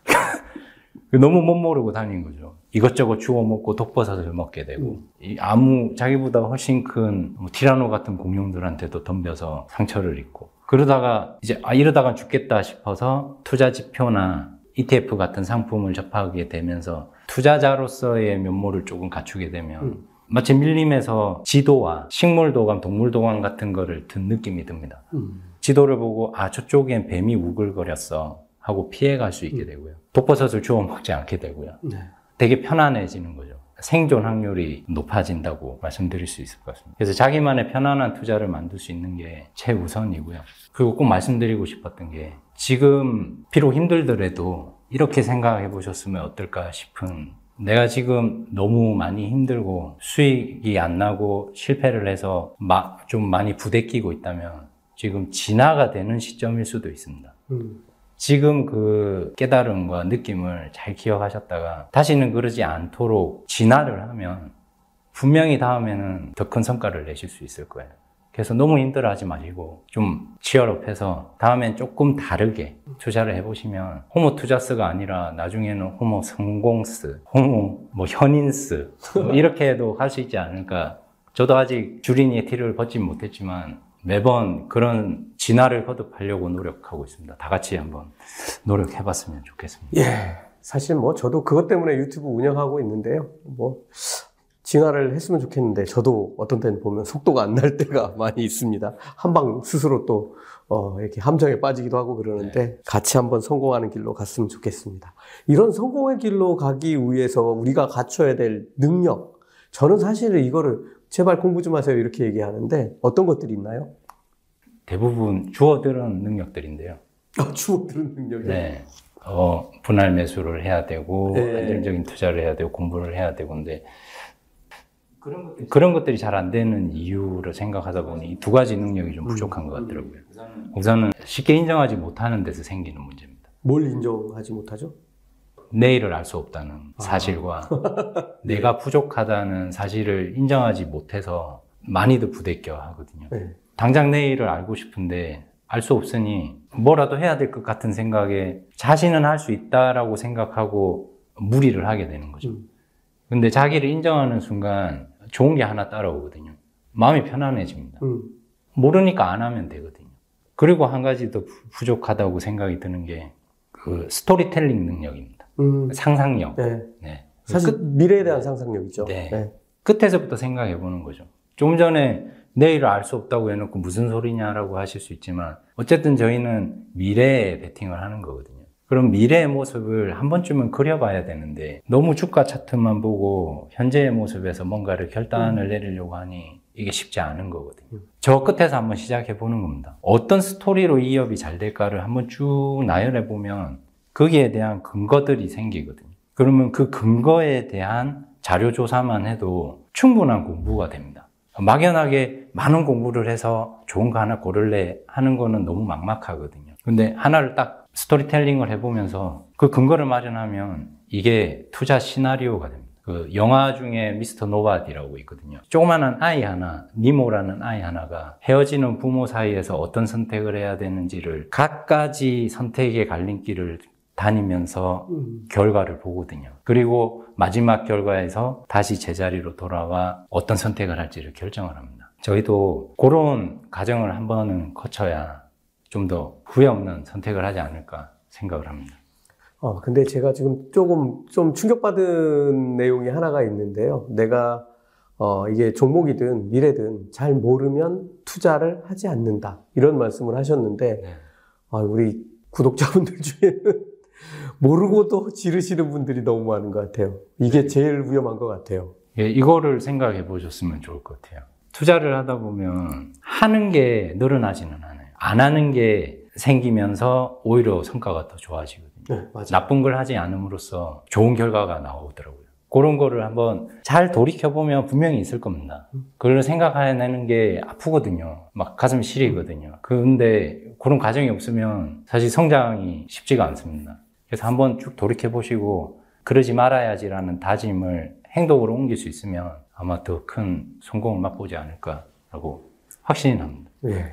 *laughs* 너무 못 모르고 다닌 거죠. 이것저것 주워 먹고 독버섯을 먹게 되고, 이 아무, 자기보다 훨씬 큰뭐 티라노 같은 공룡들한테도 덤벼서 상처를 입고, 그러다가 이제, 아, 이러다가 죽겠다 싶어서 투자 지표나 ETF 같은 상품을 접하게 되면서 투자자로서의 면모를 조금 갖추게 되면, 음. 마치 밀림에서 지도와 식물도감, 동물도감 같은 거를 든 느낌이 듭니다. 음. 지도를 보고 아 저쪽엔 뱀이 우글거렸어 하고 피해갈 수 있게 되고요. 독버섯을 주워 먹지 않게 되고요. 네. 되게 편안해지는 거죠. 생존 확률이 높아진다고 말씀드릴 수 있을 것 같습니다. 그래서 자기만의 편안한 투자를 만들 수 있는 게 최우선이고요. 그리고 꼭 말씀드리고 싶었던 게 지금 비록 힘들더라도 이렇게 생각해 보셨으면 어떨까 싶은 내가 지금 너무 많이 힘들고 수익이 안 나고 실패를 해서 마- 좀 많이 부대끼고 있다면 지금 진화가 되는 시점일 수도 있습니다. 음. 지금 그 깨달음과 느낌을 잘 기억하셨다가 다시는 그러지 않도록 진화를 하면 분명히 다음에는 더 큰 성과를 내실 수 있을 거예요. 그래서 너무 힘들어 하지 마시고 좀 치열업해서 다음엔 조금 다르게 투자를 해보시면 호모 투자스가 아니라 나중에는 호모 성공스, 호모 뭐 현인스 뭐 이렇게도 할 수 있지 않을까. 저도 아직 주린이의 티를 벗지 못했지만 매번 그런 진화를 거듭하려고 노력하고 있습니다. 다 같이 한번 노력해 봤으면 좋겠습니다. 예. 사실 뭐 저도 그것 때문에 유튜브 운영하고 있는데요. 뭐 진화를 했으면 좋겠는데 저도 어떤 때는 보면 속도가 안 날 때가 *laughs* 많이 있습니다. 한방 스스로 또 어, 이렇게 함정에 빠지기도 하고 그러는데 같이 한번 성공하는 길로 갔으면 좋겠습니다. 이런 성공의 길로 가기 위해서 우리가 갖춰야 될 능력. 저는 사실 이거를 제발 공부 좀 하세요 이렇게 얘기하는데 어떤 것들이 있나요? 대부분 주어들은 능력들인데요. 아, 주어들은 능력이. 네. 어, 분할 매수를 해야 되고, 네. 안정적인 투자를 해야 되고, 공부를 해야 되고, 근데 그런 것들이 잘안 되는 이유를 생각하다 보니 이두 가지 능력이 좀 부족한 것 같더라고요. 우선은 쉽게 인정하지 못하는 데서 생기는 문제입니다. 뭘 인정하지 못하죠? 내일을 알 수 없다는 사실과 내가 부족하다는 사실을 인정하지 못해서 많이들 부대껴 하거든요. 네. 당장 내일을 알고 싶은데 알 수 없으니 뭐라도 해야 될 것 같은 생각에 자신은 할 수 있다라고 생각하고 무리를 하게 되는 거죠. 음. 근데 자기를 인정하는 순간 좋은 게 하나 따라오거든요. 마음이 편안해집니다. 음. 모르니까 안 하면 되거든요. 그리고 한 가지 더 부- 부족하다고 생각이 드는 게 그 스토리텔링 능력입니다. 음. 상상력. 네. 네. 사실 미래에 대한 상상력이죠. 네. 끝에서부터 생각해 보는 거죠. 좀 전에 내일을 알 수 없다고 해놓고 무슨 소리냐라고 하실 수 있지만 어쨌든 저희는 미래에 베팅을 하는 거거든요. 그럼 미래의 모습을 한 번쯤은 그려봐야 되는데 너무 주가 차트만 보고 현재의 모습에서 뭔가를 결단을 내리려고 하니 이게 쉽지 않은 거거든요. 저 끝에서 한번 시작해 보는 겁니다. 어떤 스토리로 이 업이 잘 될까를 한번 쭉 나열해 보면 거기에 대한 근거들이 생기거든요. 그러면 그 근거에 대한 자료 조사만 해도 충분한 공부가 됩니다. 막연하게 많은 공부를 해서 좋은 거 하나 고를래 하는 거는 너무 막막하거든요. 근데 하나를 딱 storytelling을 해보면서 그 근거를 마련하면 이게 투자 시나리오가 됩니다. 그 영화 중에 Mr. Nobody라고 있거든요. 조그마한 아이 하나, 니모라는 아이 하나가 헤어지는 부모 사이에서 어떤 선택을 해야 되는지를 각가지 선택의 갈림길을 다니면서 음. 결과를 보거든요. 그리고 마지막 결과에서 다시 제자리로 돌아와 어떤 선택을 할지를 결정을 합니다. 저희도 그런 과정을 한 번은 거쳐야 좀 더 후회 없는 선택을 하지 않을까 생각을 합니다. 어, 근데 제가 지금 조금 좀 충격받은 내용이 하나가 있는데요. 내가 어, 이게 종목이든 미래든 잘 모르면 투자를 하지 않는다. 이런 말씀을 하셨는데, 네. 아, 우리 구독자분들 *laughs* 중에는 모르고도 지르시는 분들이 너무 많은 것 같아요. 이게 제일 위험한 것 같아요. 예, 이거를 생각해 보셨으면 좋을 것 같아요. 투자를 하다 보면 하는 게 늘어나지는 않아요. 안 하는 게 생기면서 오히려 성과가 더 좋아지거든요. 네, 맞아요. 나쁜 걸 하지 않음으로써 좋은 결과가 나오더라고요. 그런 거를 한번 잘 돌이켜보면 분명히 있을 겁니다. 그걸 생각해내는 게 아프거든요. 막 가슴 시리거든요. 근데 그런 과정이 없으면 사실 성장이 쉽지가 않습니다. 그래서 한번 쭉 돌이켜 보시고 그러지 말아야지라는 다짐을 행동으로 옮길 수 있으면 아마 더 큰 성공을 맛보지 않을까라고 확신이 납니다. 예.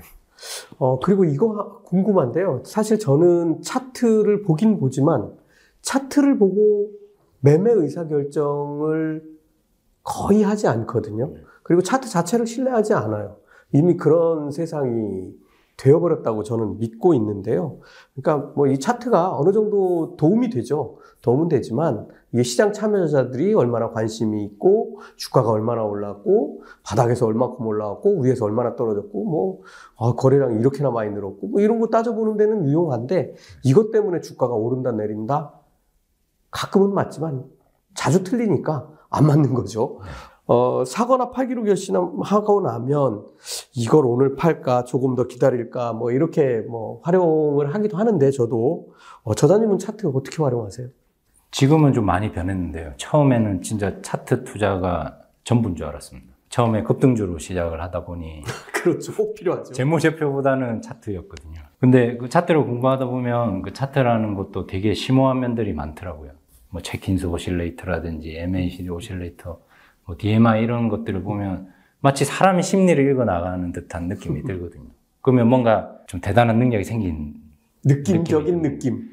어, 그리고 이거 궁금한데요. 사실 저는 차트를 보긴 보지만 차트를 보고 매매 의사결정을 거의 하지 않거든요. 그리고 차트 자체를 신뢰하지 않아요. 이미 그런 세상이 되어버렸다고 저는 믿고 있는데요. 그러니까 뭐 이 차트가 어느 정도 도움이 되죠. 도움은 되지만 이게 시장 참여자들이 얼마나 관심이 있고 주가가 얼마나 올랐고 바닥에서 얼마큼 올라왔고 위에서 얼마나 떨어졌고 뭐 아, 거래량이 이렇게나 많이 늘었고 뭐 이런 거 따져보는 데는 유용한데 이것 때문에 주가가 오른다 내린다 가끔은 맞지만 자주 틀리니까 안 맞는 거죠. 어, 사거나 팔기로 결심하고 나면 이걸 오늘 팔까 조금 더 기다릴까 뭐 이렇게 뭐 활용을 하기도 하는데 저도 어, 저자님은 차트 어떻게 활용하세요? 지금은 좀 많이 변했는데요. 처음에는 진짜 차트 투자가 전부인 줄 알았습니다. 처음에 급등주로 시작을 하다 보니 *laughs* 그렇죠. 꼭 필요하죠. 재무제표보다는 차트였거든요. 근데 그 차트를 공부하다 보면 그 차트라는 것도 되게 심오한 면들이 많더라고요. 뭐 Chaikin's oscillator라든지 MACD oscillator, 뭐 DMI 이런 것들을 보면 마치 사람의 심리를 읽어 나가는 듯한 느낌이 *laughs* 들거든요. 그러면 뭔가 좀 대단한 능력이 생긴 느낌적인 느낌.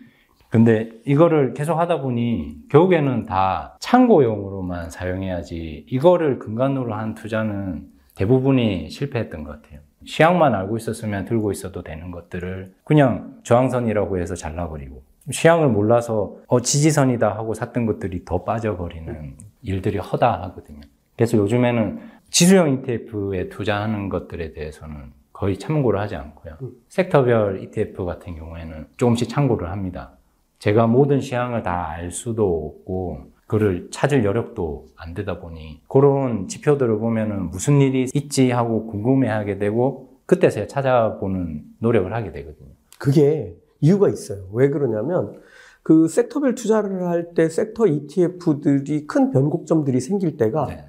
근데 이거를 계속 하다 보니 결국에는 다 참고용으로만 사용해야지 이거를 근간으로 한 투자는 대부분이 실패했던 것 같아요. 시향만 알고 있었으면 들고 있어도 되는 것들을 그냥 저항선이라고 해서 잘라버리고 시향을 몰라서 어 지지선이다 하고 샀던 것들이 더 빠져버리는 *laughs* 일들이 허다하거든요. 그래서 요즘에는 지수형 ETF에 투자하는 것들에 대해서는 거의 참고를 하지 않고요. 섹터별 ETF 같은 경우에는 조금씩 참고를 합니다. 제가 모든 시향을 다 알 수도 없고 그를 찾을 여력도 안 되다 보니 그런 지표들을 보면은 무슨 일이 있지 하고 궁금해하게 되고 그때서야 찾아보는 노력을 하게 되거든요. 그게 이유가 있어요. 왜 그러냐면 그 섹터별 투자를 할 때 섹터 ETF들이 큰 변곡점들이 생길 때가 네.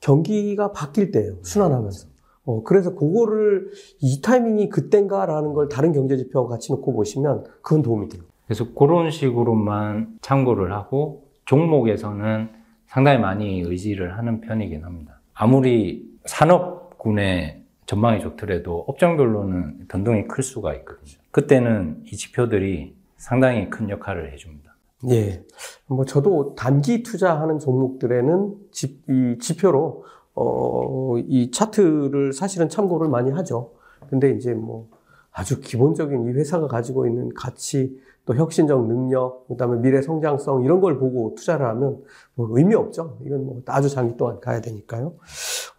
경기가 바뀔 때예요. 순환하면서. 어, 그래서 그거를 이 타이밍이 그땐가라는 걸 다른 경제 지표하고 같이 놓고 보시면 그건 도움이 돼요. 그래서 그런 식으로만 참고를 하고 종목에서는 상당히 많이 의지를 하는 편이긴 합니다. 아무리 산업군의 전망이 좋더라도 업종별로는 변동이 클 수가 있거든요. 그때는 이 지표들이 상당히 큰 역할을 해줍니다. 예. 뭐 저도 단기 투자하는 종목들에는 지, 이 지표로 어, 이 차트를 사실은 참고를 많이 하죠. 근데 이제 뭐 아주 기본적인 이 회사가 가지고 있는 가치, 또 혁신적 능력, 그다음에 미래 성장성 이런 걸 보고 투자를 하면 뭐 의미 없죠. 이건 뭐 아주 장기 동안 가야 되니까요.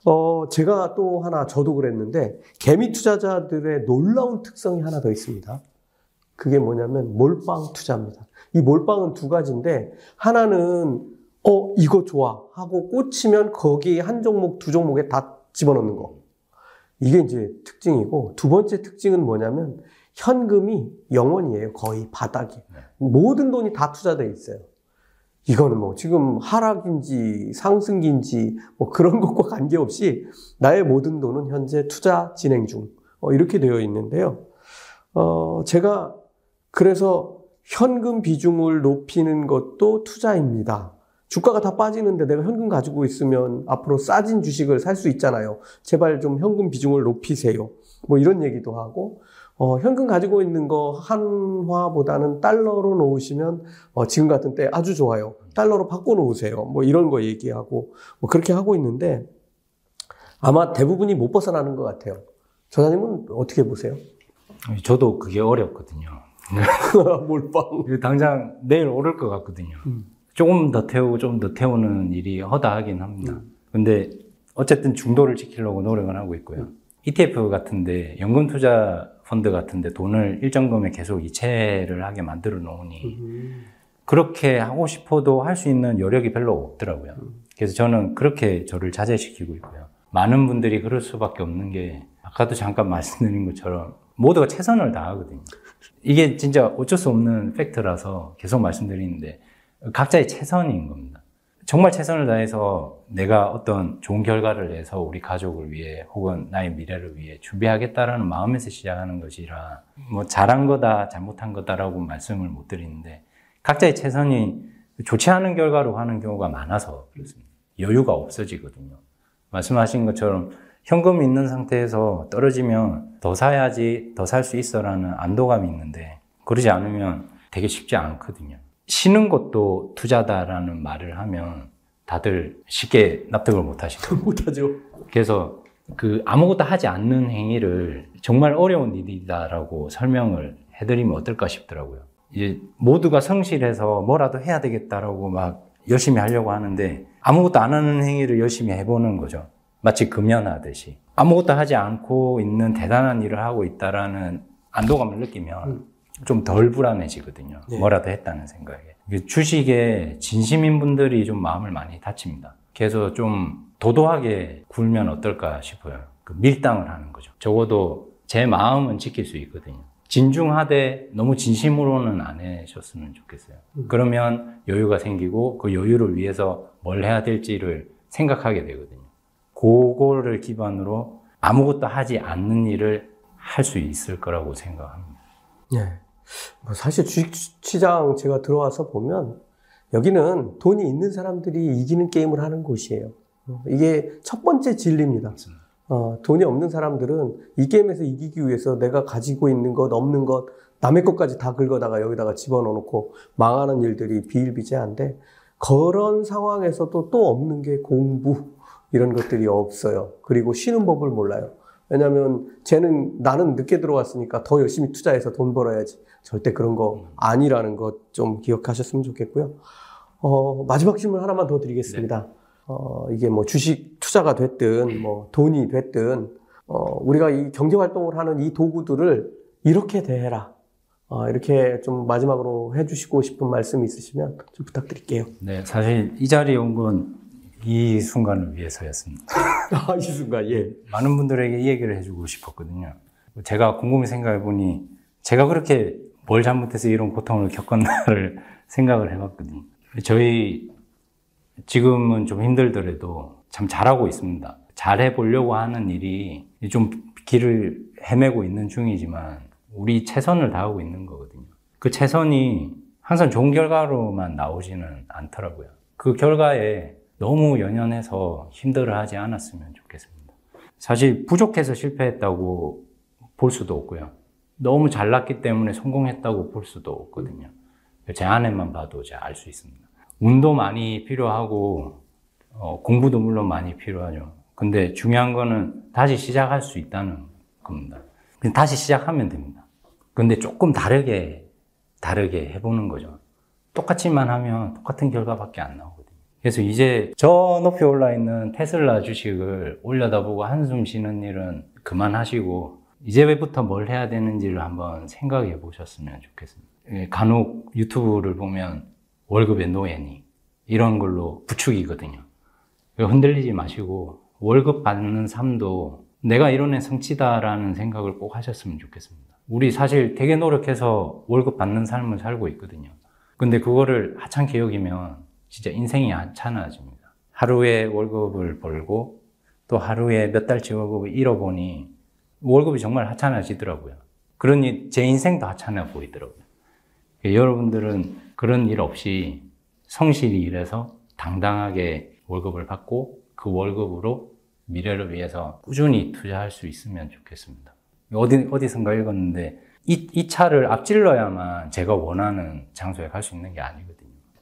어, 제가 또 하나 저도 그랬는데 개미 투자자들의 놀라운 특성이 하나 더 있습니다. 그게 뭐냐면 몰빵 투자입니다. 이 몰빵은 두 가지인데 하나는 어 이거 좋아 하고 꽂히면 거기 한 종목 두 종목에 다 집어넣는 거. 이게 이제 특징이고 두 번째 특징은 뭐냐면 현금이 영원이에요. 거의 바닥이. 모든 돈이 다 투자돼 있어요. 이거는 뭐 지금 하락인지 상승인지 뭐 그런 *laughs* 것과 관계없이 나의 모든 돈은 현재 투자 진행 중. 어, 이렇게 되어 있는데요. 어, 제가 그래서 현금 비중을 높이는 것도 투자입니다. 주가가 다 빠지는데 내가 현금 가지고 있으면 앞으로 싸진 주식을 살 수 있잖아요. 제발 좀 현금 비중을 높이세요. 뭐 이런 얘기도 하고, 어, 현금 가지고 있는 거 한화보다는 달러로 놓으시면 어, 지금 같은 때 아주 좋아요. 달러로 바꿔 놓으세요. 뭐 이런 거 얘기하고, 뭐 그렇게 하고 있는데 아마 대부분이 못 벗어나는 것 같아요. 저자님은 어떻게 보세요? 저도 그게 어렵거든요. *laughs* 몰빵. 이거 당장 내일 오를 것 같거든요. 조금 더 태우고 좀더 태우는 일이 허다하긴 합니다. 근데 어쨌든 중도를 지키려고 노력을 하고 있고요. ETF 같은데 연금 투자 펀드 같은데 돈을 일정 금액 계속 이체를 하게 만들어 놓으니 음. 그렇게 하고 싶어도 할 수 있는 여력이 별로 없더라고요. 그래서 저는 그렇게 저를 자제시키고 있고요. 많은 분들이 그럴 수밖에 없는 게 아까도 잠깐 *laughs* 말씀드린 것처럼 모두가 최선을 다하거든요. 이게 진짜 어쩔 수 없는 팩트라서 계속 말씀드리는데 각자의 최선인 겁니다. 정말 최선을 다해서 내가 어떤 좋은 결과를 내서 우리 가족을 위해 혹은 나의 미래를 위해 준비하겠다라는 마음에서 시작하는 것이라 뭐 잘한 거다 잘못한 거다라고 말씀을 못 드리는데 각자의 최선이 좋지 않은 결과로 하는 경우가 많아서 그렇습니다. 여유가 없어지거든요. 말씀하신 것처럼 현금이 있는 상태에서 떨어지면 더 사야지 더 살 수 있어라는 안도감이 있는데 그러지 않으면 되게 쉽지 않거든요. 쉬는 것도 투자다라는 말을 하면 다들 쉽게 납득을 못 하시고 *laughs* 못하죠. 그래서 그 아무것도 하지 않는 행위를 정말 어려운 일이다라고 설명을 해드리면 어떨까 싶더라고요. 이제 모두가 성실해서 뭐라도 해야 되겠다라고 막 열심히 하려고 하는데 아무것도 안 하는 행위를 열심히 해보는 거죠. 마치 금연하듯이. 아무것도 하지 않고 있는 대단한 일을 하고 있다라는 안도감을 느끼면 좀 덜 불안해지거든요. 네. 뭐라도 했다는 생각에. 주식에 진심인 분들이 좀 마음을 많이 다칩니다. 그래서 좀 도도하게 굴면 어떨까 싶어요. 그 밀당을 하는 거죠. 적어도 제 마음은 지킬 수 있거든요. 진중하되 너무 진심으로는 안 하셨으면 좋겠어요. 그러면 여유가 생기고 그 여유를 위해서 뭘 해야 될지를 생각하게 되거든요. 그거를 기반으로 아무것도 하지 않는 일을 할 수 있을 거라고 생각합니다. 네. 뭐 사실 주식 시장 제가 들어와서 보면 여기는 돈이 있는 사람들이 이기는 게임을 하는 곳이에요. 어, 이게 첫 번째 진리입니다. 어, 돈이 없는 사람들은 이 게임에서 이기기 위해서 내가 가지고 있는 것, 없는 것, 남의 것까지 다 긁어다가 여기다가 집어넣어 놓고 망하는 일들이 비일비재한데 그런 상황에서도 또 없는 게 공부 이런 것들이 없어요. 그리고 쉬는 법을 몰라요. 왜냐하면 쟤는 나는 늦게 들어왔으니까 더 열심히 투자해서 돈 벌어야지. 절대 그런 거 아니라는 것 좀 기억하셨으면 좋겠고요. 어, 마지막 질문 하나만 더 드리겠습니다. 어, 이게 뭐 주식 투자가 됐든 뭐 돈이 됐든 어, 우리가 이 경제 활동을 하는 이 도구들을 이렇게 대해라. 어, 이렇게 좀 마지막으로 해주시고 싶은 말씀 있으시면 좀 부탁드릴게요. 네, 사실 이 자리에 온 건 이 순간을 위해서였습니다. *laughs* 아, 이 순간, 예. 많은 분들에게 이 얘기를 해주고 싶었거든요. 제가 곰곰이 생각해 보니 제가 그렇게 뭘 잘못해서 이런 고통을 겪었나를 *laughs* 생각을 해봤거든요. 저희 지금은 좀 힘들더라도 참 잘하고 있습니다. 잘해 보려고 하는 일이 좀 길을 헤매고 있는 중이지만 우리 최선을 다하고 있는 거거든요. 그 최선이 항상 좋은 결과로만 나오지는 않더라고요. 그 결과에 너무 연연해서 힘들어 하지 않았으면 좋겠습니다. 사실 부족해서 실패했다고 볼 수도 없고요. 너무 잘났기 때문에 성공했다고 볼 수도 없거든요. 제 안에만 봐도 제가 알수 있습니다. 운도 많이 필요하고 어, 공부도 물론 많이 필요하죠. 근데 중요한 거는 다시 시작할 수 있다는 겁니다. 다시 시작하면 됩니다. 근데 조금 다르게 다르게 해보는 거죠. 똑같이만 하면 똑같은 결과밖에 안 나오거든요. 그래서 이제 저 높이 올라 있는 테슬라 주식을 올려다보고 한숨 쉬는 일은 그만하시고 이제부터 뭘 해야 되는지를 한번 생각해 보셨으면 좋겠습니다. 예, 간혹 유튜브를 보면 월급의 노예니 이런 걸로 부축이거든요. 흔들리지 마시고 월급 받는 삶도 내가 이런 성취다라는 생각을 꼭 하셨으면 좋겠습니다. 우리 사실 되게 노력해서 월급 받는 삶을 살고 있거든요. 근데 그거를 하찮게 여기면 진짜 인생이 하찮아집니다. 하루에 월급을 벌고 또 하루에 몇 달치 월급을 잃어보니 월급이 정말 하찮아지더라고요. 그러니 제 인생도 하찮아 보이더라고요. 여러분들은 그런 일 없이 성실히 일해서 당당하게 월급을 받고 그 월급으로 미래를 위해서 꾸준히 투자할 수 있으면 좋겠습니다. 어디, 어디선가 읽었는데 이, 이 차를 앞질러야만 제가 원하는 장소에 갈 수 있는 게 아니거든요.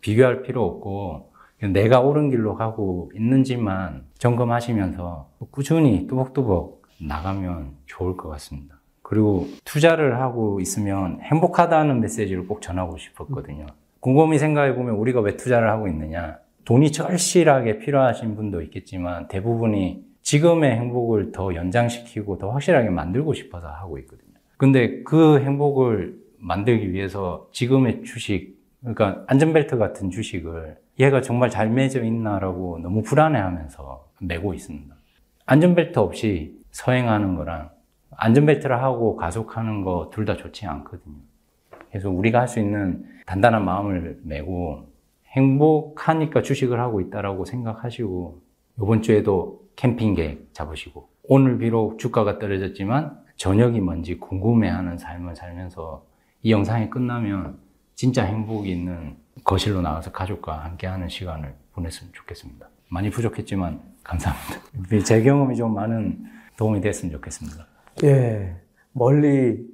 비교할 필요 없고 내가 옳은 길로 가고 있는지만 점검하시면서 꾸준히 뚜벅뚜벅 나가면 좋을 것 같습니다. 그리고 투자를 하고 있으면 행복하다는 메시지를 꼭 전하고 싶었거든요. 곰곰이 생각해 보면 우리가 왜 투자를 하고 있느냐? 돈이 절실하게 필요하신 분도 있겠지만 대부분이 지금의 행복을 더 연장시키고 더 확실하게 만들고 싶어서 하고 있거든요. 근데 그 행복을 만들기 위해서 지금의 주식, 그러니까 안전벨트 같은 주식을 얘가 정말 잘 매져 있나라고 너무 불안해하면서 메고 있습니다. 안전벨트 없이 서행하는 거랑 안전벨트를 하고 가속하는 거 둘 다 좋지 않거든요. 그래서 우리가 할 수 있는 단단한 마음을 메고 행복하니까 주식을 하고 있다라고 생각하시고 이번 주에도 캠핑 계획 잡으시고 오늘 비록 주가가 떨어졌지만 저녁이 뭔지 궁금해하는 삶을 살면서 이 영상이 끝나면 진짜 행복이 있는 거실로 나가서 가족과 함께하는 시간을 보냈으면 좋겠습니다. 많이 부족했지만 감사합니다. 제 경험이 좀 많은 도움이 됐으면 좋겠습니다. 예, 멀리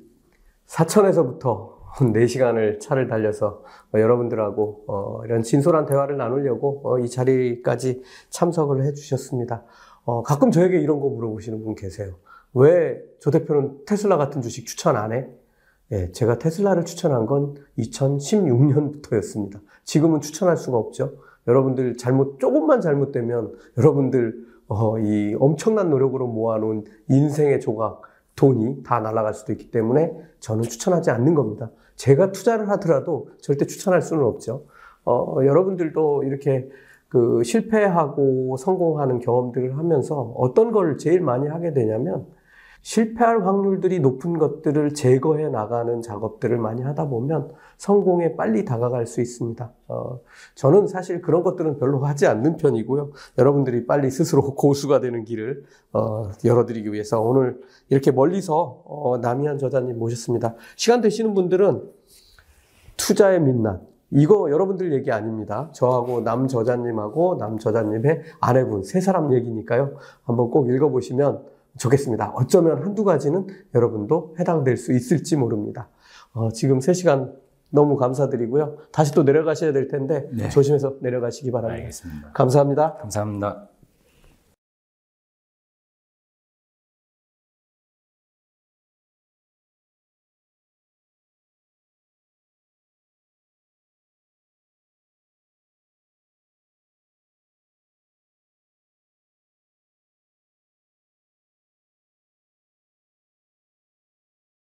사천에서부터 4시간을 차를 달려서 어, 여러분들하고 어, 이런 진솔한 대화를 나누려고 어, 이 자리까지 참석을 해주셨습니다. 어, 가끔 저에게 이런 거 물어보시는 분 계세요. 왜 조 대표는 테슬라 같은 주식 추천 안 해? 예, 제가 테슬라를 추천한 건 2016년부터였습니다. 지금은 추천할 수가 없죠. 여러분들 잘못, 조금만 잘못되면 여러분들 어, 이 엄청난 노력으로 모아놓은 인생의 조각, 돈이 다 날아갈 수도 있기 때문에 저는 추천하지 않는 겁니다. 제가 투자를 하더라도 절대 추천할 수는 없죠. 어, 여러분들도 이렇게 그 실패하고 성공하는 경험들을 하면서 어떤 걸 제일 많이 하게 되냐면 실패할 확률들이 높은 것들을 제거해 나가는 작업들을 많이 하다 보면 성공에 빨리 다가갈 수 있습니다. 어, 저는 사실 그런 것들은 별로 하지 않는 편이고요. 여러분들이 빨리 스스로 *laughs* 고수가 되는 길을 어, 열어드리기 위해서 오늘 이렇게 멀리서 어, 남희한 저자님 모셨습니다. 시간 되시는 분들은 투자의 민낯 이거 여러분들 얘기 아닙니다. 저하고 남 저자님하고 남 저자님의 아내분 세 사람 얘기니까요. 한번 꼭 읽어보시면 좋겠습니다. 어쩌면 한두 가지는 여러분도 해당될 수 있을지 모릅니다. 어, 지금 3시간 너무 감사드리고요. 다시 또 내려가셔야 될 텐데 네. 조심해서 내려가시기 바랍니다. 알겠습니다. 감사합니다. 감사합니다.